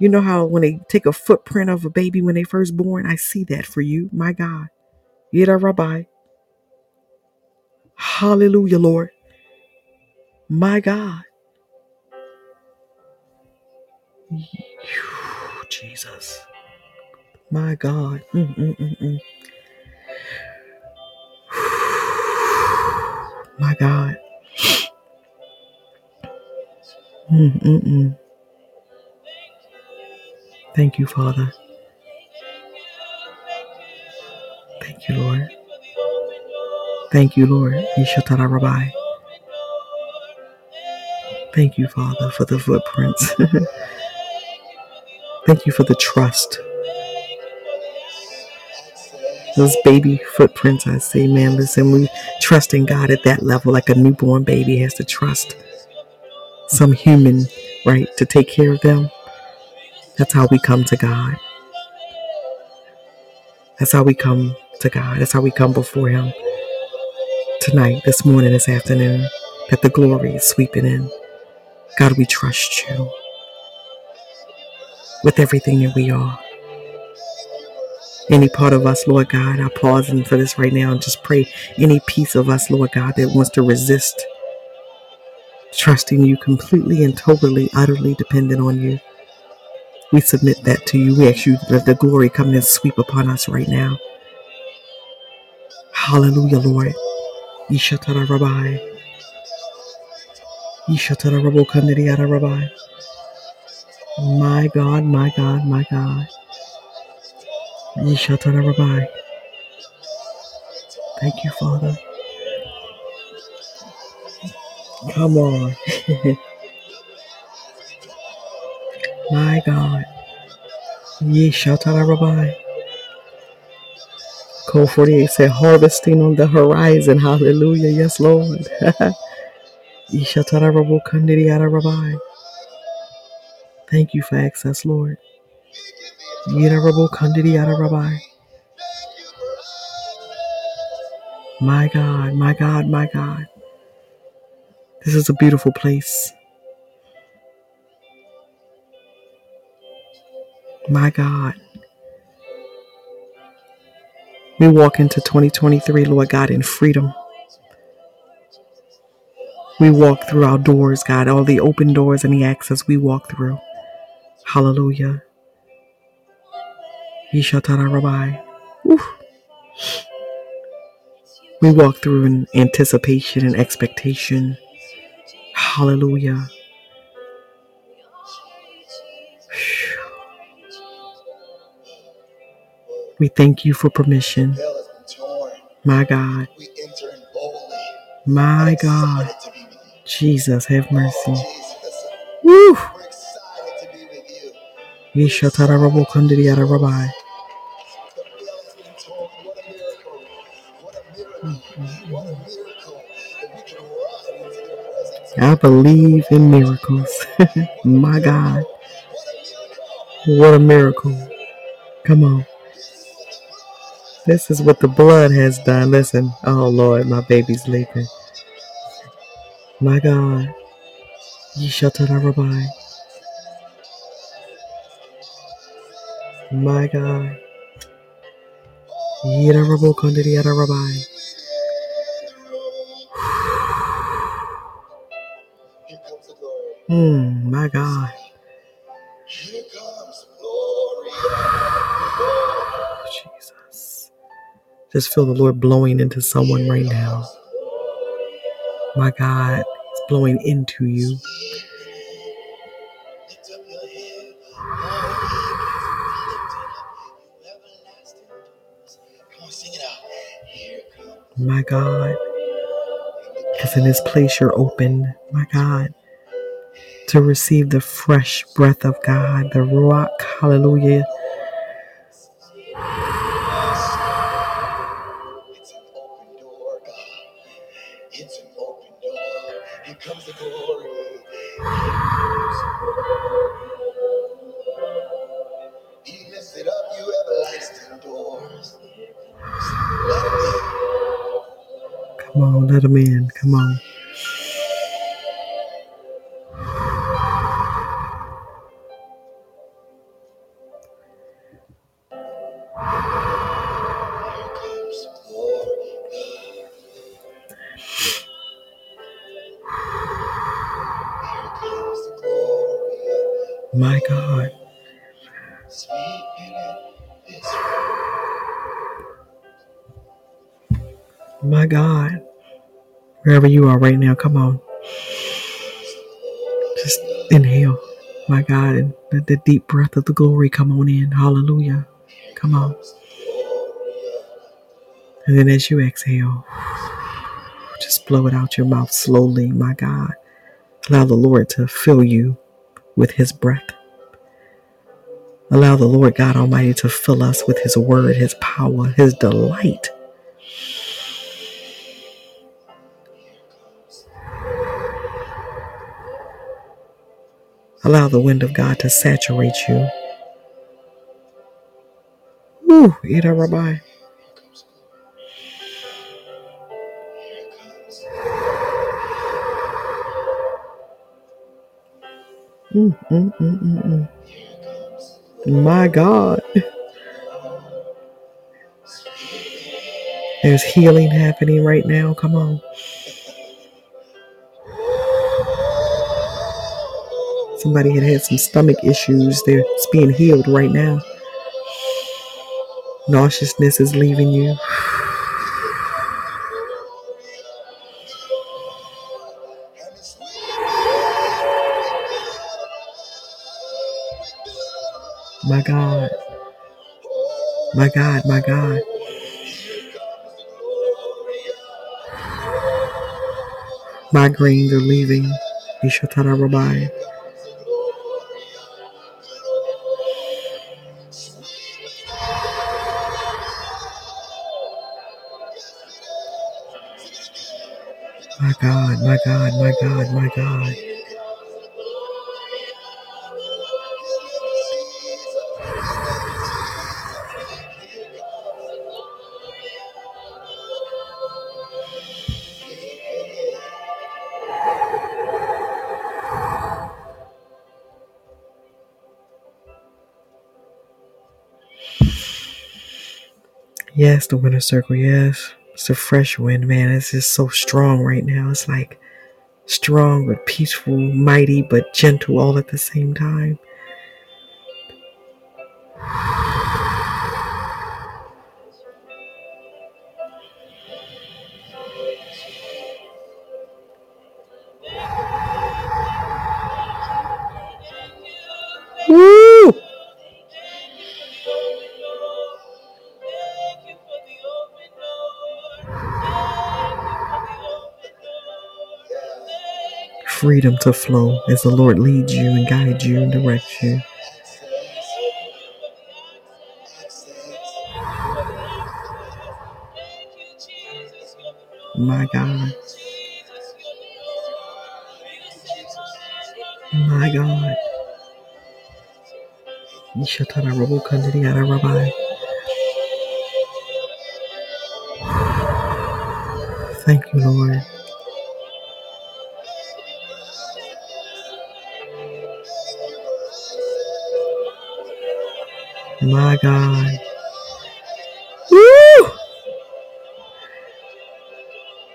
you know how when they take a footprint of a baby when they first born, I see that for you, my God. Yida Rabbi. Hallelujah, Lord. My God. Jesus. My God. Mm, mm, mm, mm. My God. Mm, mm, mm. Thank you, Father. Thank you, Lord. Thank you, Lord. Ishatara Rabbi. Thank you, Father, for the footprints. [laughs] Thank you for the trust. Those baby footprints, I say, man, listen, we trust in God at that level, like a newborn baby has to trust some human, right, to take care of them. That's how we come to God. That's how we come to God. That's how we come before Him tonight, this morning, this afternoon, that the glory is sweeping in. God, we trust you with everything that we are. Any part of us, Lord God, I'm pausing for this right now and just pray any piece of us, Lord God, that wants to resist trusting you completely and totally, utterly dependent on you. We submit that to you. We ask you that the glory come and sweep upon us right now. Hallelujah, Lord. Ishatara Rabbi. Ishatara Rabo Kandiriara Rabbi. My God, my God, my God. Ishatara Rabbi. Thank you, Father. Come on. my God. Yeshatara Rabbi. Code 48 said, harvesting on the horizon. Hallelujah. Yes, Lord. [laughs] Ishatara Rabo Kandiriara Rabbi. Thank you for access, Lord. Yirarabo Kandiriara Rabbi. My God, my God, my God. This is a beautiful place. My God. We walk into 2023, Lord God, in freedom. We walk through our doors, God, all the open doors and the access we walk through. Hallelujah. Yishatara Rabbi. We walk through in anticipation and expectation. Hallelujah. We thank you for permission. My God. My God. Jesus, have mercy. Woo! Rabbi. I believe in miracles. [laughs] My God. What a miracle. Come on. This is what the blood has done. Listen. Oh, Lord, my baby's sleeping. My God. Yishatara Rabbi. My God. Kandiriara Rabbi. Mm, my God. Jesus. Just feel the Lord blowing into someone right now. My God, it's blowing into you. My God. Because in this place you're open, my God, to receive the fresh breath of God, the Ruach, hallelujah. Wherever you are right now, come on. Just inhale. My God. And let the deep breath of the glory come on in. Hallelujah. Come on. And then as you exhale, just blow it out your mouth slowly, my God. Allow the Lord to fill you with his breath. Allow the Lord God Almighty to fill us with his word, his power, his delight. Allow the wind of God to saturate you. Ooh, Ida Rabbi. Mm, mm, mm, mm, mm. My God. There's healing happening right now. Come on. Somebody had had some stomach issues. They're it's being healed right now. Nauseousness is leaving you. My God. My God, my God. Migraines are leaving. Ishatara Rabbi. My God, my God, my God. Yes, the winner circle, yes. It's a fresh wind, man. It's just so strong right now. It's like strong but peaceful, mighty but gentle all at the same time. Freedom to flow as the Lord leads you and guides you and directs you. My God. My God. Rabbi. Thank you, Lord. My God. Woo!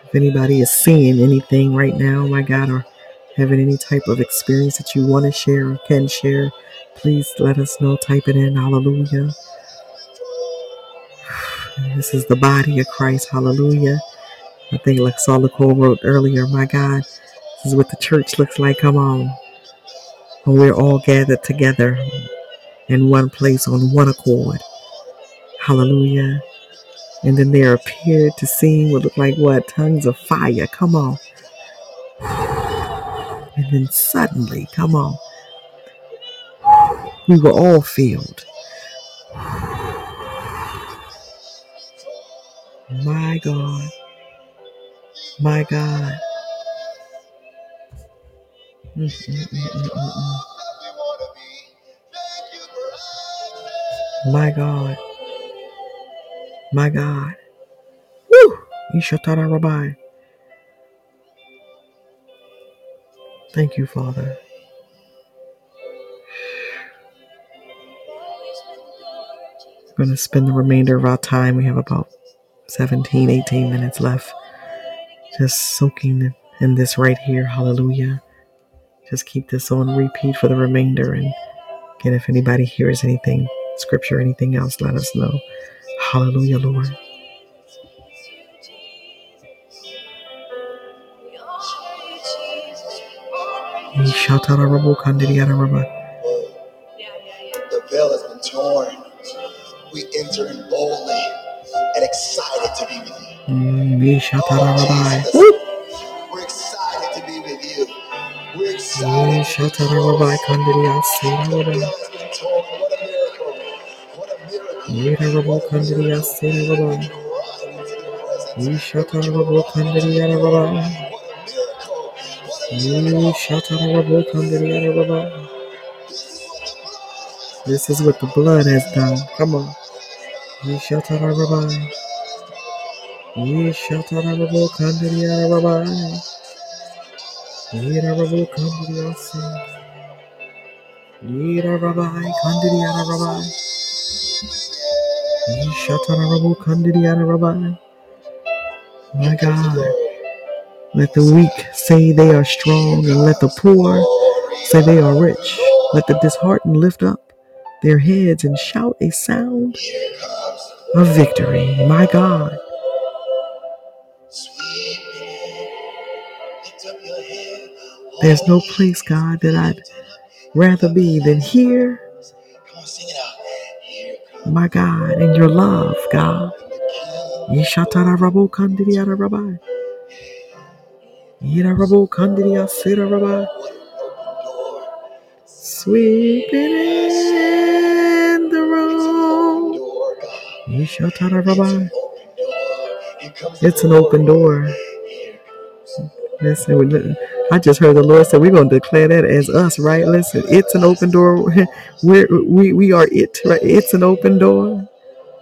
If anybody is seeing anything right now, my God, or having any type of experience that you want to share or can share, please let us know. Type it in. Hallelujah. [sighs] This is the body of Christ. Hallelujah. I think like Saul Cole wrote earlier, my God, this is what the church looks like. Come on. When we're all gathered together in one place on one accord. Hallelujah. And then there appeared to seem what looked like what? Tongues of fire. Come on. And then suddenly, come on, we were all filled. My God. My God. Mm, mm, mm, mm My God. My God. Woo! Ishatara Rabbi. Thank you, Father. We're going to spend the remainder of our time. We have about 17, 18 minutes left. Just soaking in this right here. Hallelujah. Just keep this on repeat for the remainder. And again, if anybody hears anything, scripture, anything else, let us know. Hallelujah, Lord. Ishatara Rabbo Kandiriara Rabbi. The veil has been torn. We enter in boldly and excited to be with you. Mm, Ishatara Rabbi. Jesus, Woo! we're excited to be with you. We're excited to a miracle. Yera Rabbo What a Kandiria miracle. Sera We Rabbi. can run into your presence. And we Ishatara can Rabbo run into your Kandiriara glory. Rabbi. What a miracle. What a miracle. Ishatara Rabbo Kandiriara Rabbi. This is what the blood has done. Come on. Ishatara Rabbi. Ishatara Rabbo Kandiriara Rabbi. Yera Rabbo Kandiria Sera. My God. Let the weak say they are strong, and let the poor say they are rich. Let the disheartened lift up their heads and shout a sound of victory. My God, there's no place, God, that I'd rather be than here, my God, in your love, God. Yeshatara rabo kandiria rabbi. Yira rabo kandiria sira rabbi. Sweeping in the room. Yeshatara rabbi. It's an open door. Listen, I just heard the Lord say we're going to declare that as us, right? Listen, it's an open door. [laughs] We're, we we are it, right? It's an open door.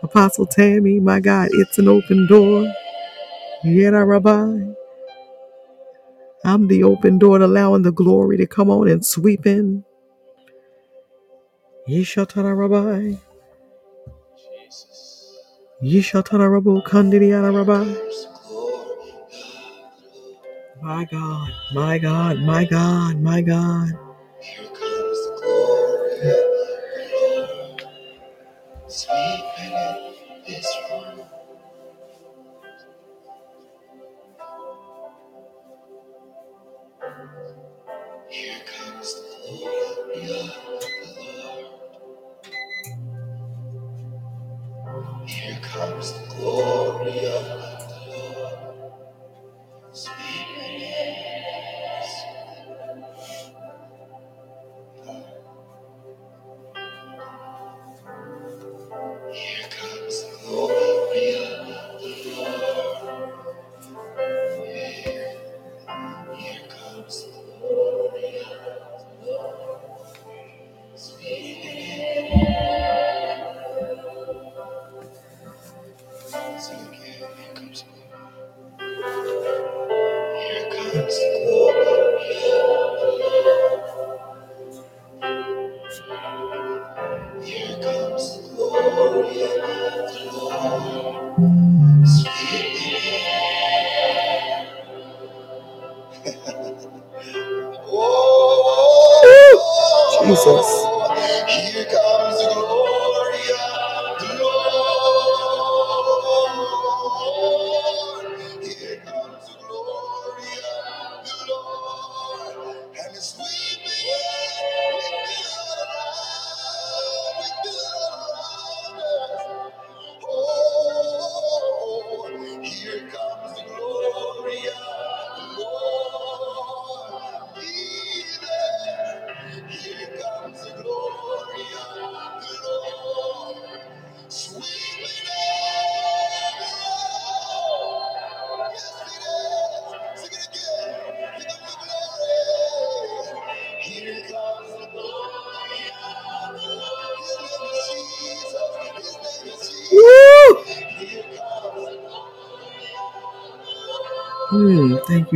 Apostle Tammy, my God, it's an open door. Yeta Rabbi, I'm the open door, allowing the glory to come on and sweep in. Yeshatara Rabbi, Yeshatara Rabbi, Kandidiana Rabbi. My God, my God, my God, my God.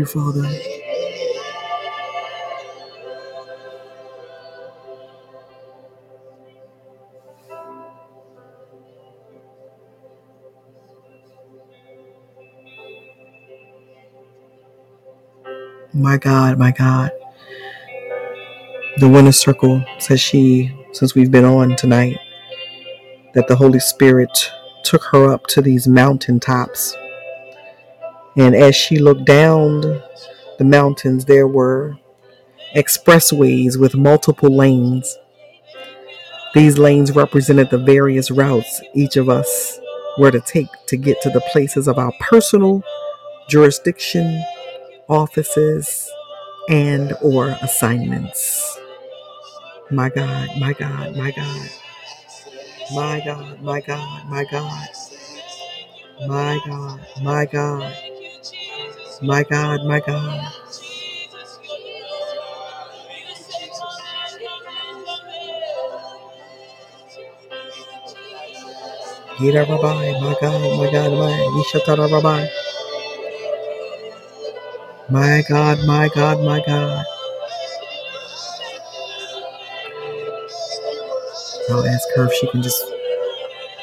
Father. My God, my God. The winner circle says she, since we've been on tonight, that the Holy Spirit took her up to these mountaintops. And as she looked down the mountains, there were expressways with multiple lanes. These lanes represented the various routes each of us were to take to get to the places of our personal jurisdiction, offices, and or assignments. My God, my God, my God. My God, my God, my God. My God, my God. My God, my God. Hira Rabbi, my God, my God, my Ishatara Rabbi. My God, my God, my God. I'll ask her if she can just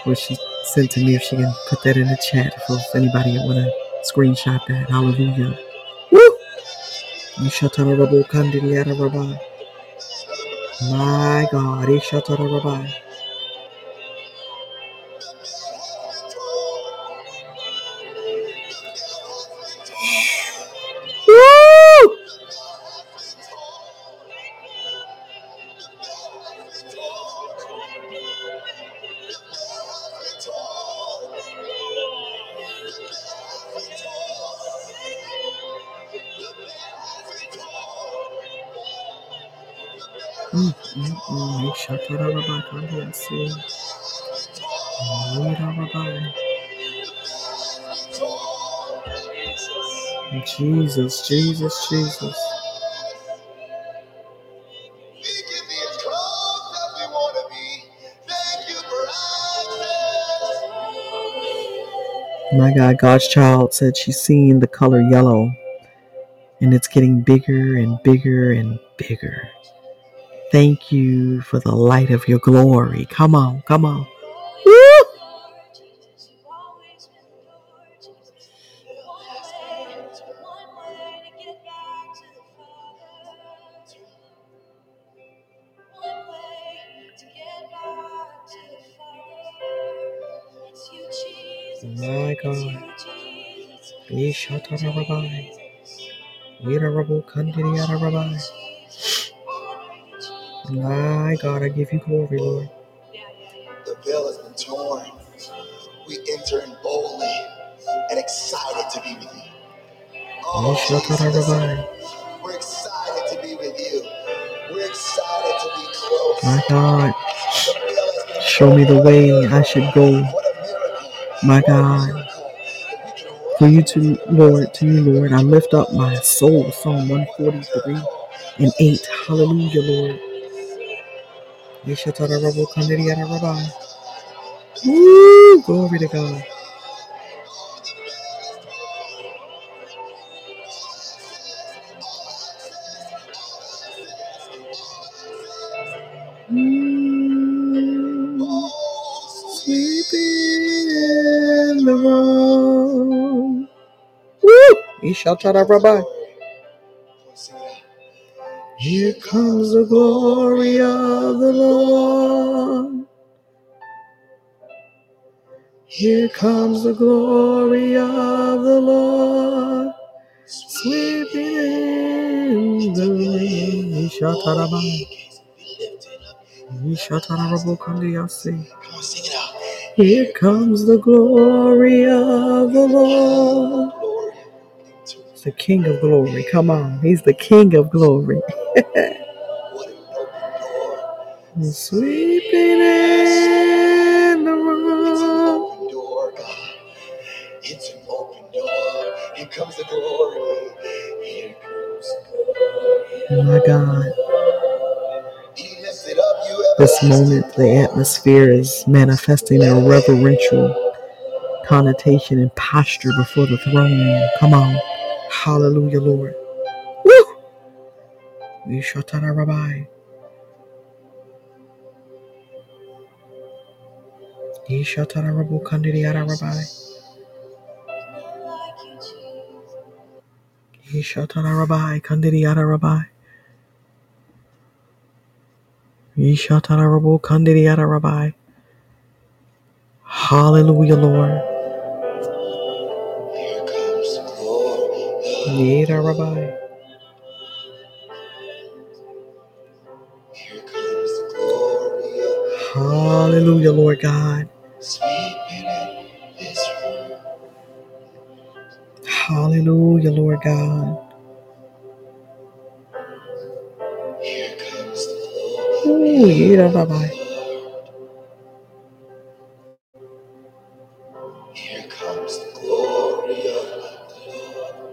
what she sent to me if she can put that in the chat for anybody want to screenshot that. Hallelujah. Woo! Ishatara Rabbi Kandidiyara Rabbi. My God, Ishatara Rabbi. Ishatara Rabbi Kandiyasi. Hira Rabbi. Jesus, Jesus, Jesus. My God, God's child said she's seeing the color yellow and it's getting bigger and bigger and bigger. Thank you for the light of your glory. Come on, come on. Woo! My God. Ishatarabai. Yidarabu Kandidiyarabai. My God, I give you glory, Lord. The veil has been torn. We enter in boldly and excited to be with you. Oh, oh Jesus, we're excited to be with you. We're excited to be close. My God, show me the way I should go. My God. For you to, Lord, to you, Lord, I lift up my soul. Psalm 143 and 8. Hallelujah, Lord. Woo! Glory to God. Mm, sleeping in the room. Ishatara Rabbi. Here comes the glory of the Lord. Here comes the glory of the Lord. Sweeping in the rain. It out. Here comes the glory of the Lord. The King of glory. Come on. He's the King of glory. What an open door. Sweeping in the It's an room. open door, God. It's an open door. Here comes the glory. Here comes the glory. My God. He lifted up you This moment, the atmosphere is manifesting a reverential connotation and posture before the throne. Come on. Hallelujah, Lord. Woo! Yeshatara Rabbi. Yeshatara Rabu Kandidiyara Rabbi. Yeshatara Rabbi Kandidiyara Rabbi. Yeshatara Rabu Kandidiyara Rabbi. Hallelujah, Lord. Yeda Rabbi. Hallelujah, Lord God. Sweeping in this room. Hallelujah, Lord God. Here comes the glory. Ooh, Yeda Rabbi. Here comes the glory of the Lord.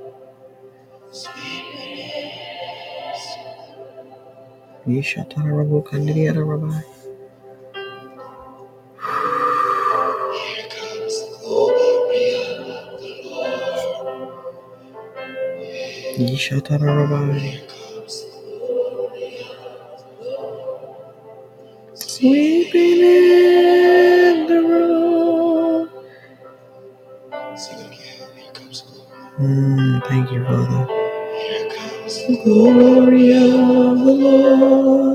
Sweeping in. Yeshatara Rabu Kandidiyara Rabbi. Sweeping in the room. Mm, thank you, Father. Glory of the Lord.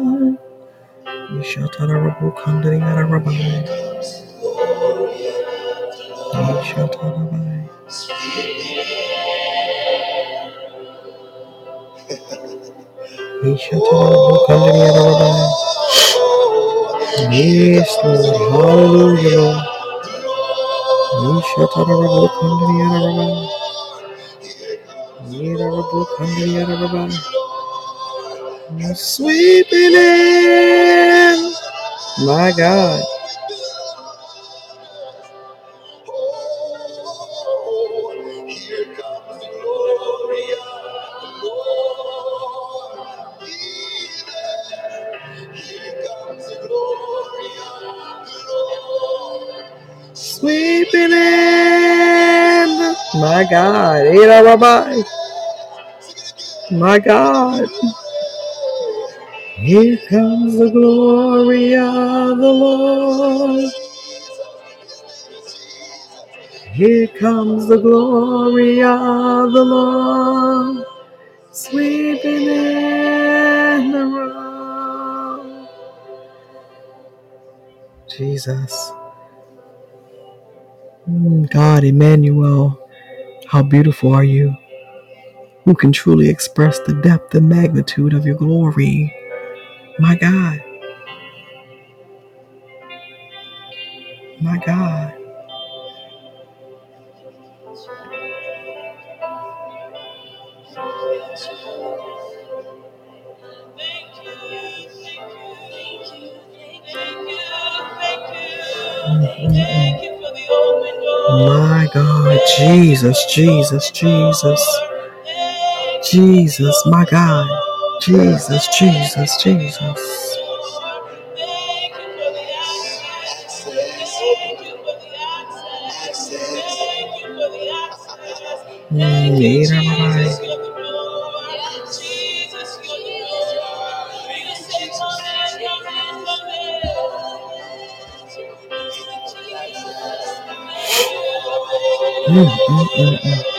Yes, Lord. Hallelujah, Lord. Yeshatara Rabu Kandidiyara Rabbi. Yeda Rabu Kandidiyara Rabbi. Sweeping in. My God. My God. My God. Here comes the glory of the Lord. Here comes the glory of the Lord. Sweeping in the room. Jesus. Mm, God, Emmanuel, how beautiful are you? Who can truly express the depth and magnitude of your glory? My God. My God. Jesus, Jesus, Jesus, Jesus, my God, Jesus, Jesus, Jesus. Mm, yeah, right. Mm, mm,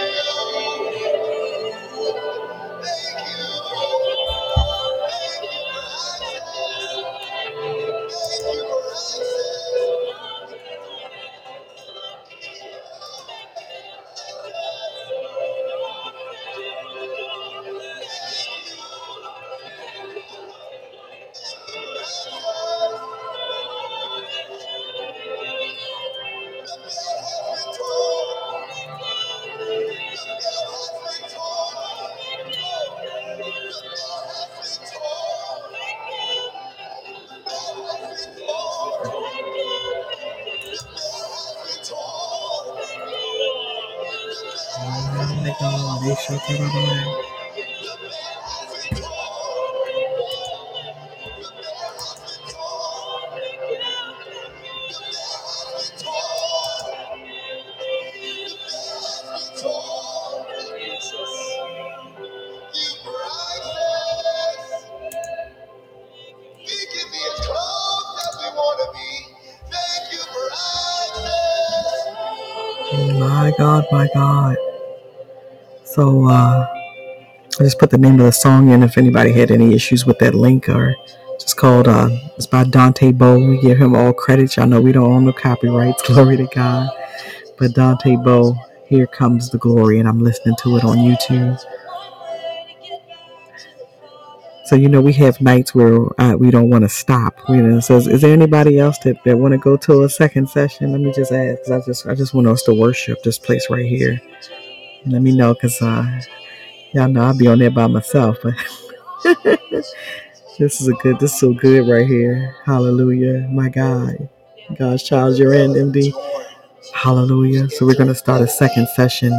put the name of the song in if anybody had any issues with that link or it's called uh it's by Dante Bowe. We give him all credit. Y'all know we don't own the copyrights. [laughs] Glory to God. But Dante Bowe, here comes the glory, and I'm listening to it on YouTube. So you know we have nights where uh, we don't want to stop. You know, so is, is there anybody else that, that want to go to a second session? Let me just ask. 'cause I just I just want us to worship this place right here. Let me know, cause uh, y'all know I'll be on there by myself. But [laughs] this is a good. This is so good right here. Hallelujah, my God. God's child, you're in MD. Hallelujah. So we're gonna start a second session.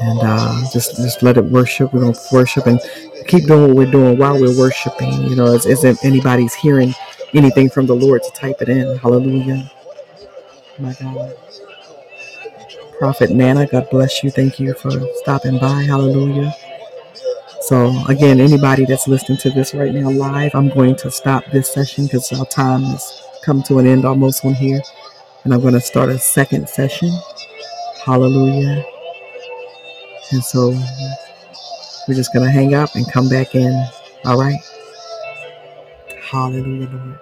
And uh, just just let it worship. We're gonna worship and keep doing what we're doing while we're worshiping. You know, as, as if anybody's hearing anything from the Lord to type it in. Hallelujah, my God. Prophet Nana, God bless you. Thank you for stopping by. Hallelujah. So again, anybody that's listening to this right now live, I'm going to stop this session because our time has come to an end almost on here, and I'm going to start a second session. Hallelujah. And so we're just going to hang up and come back in. All right. Hallelujah, Lord.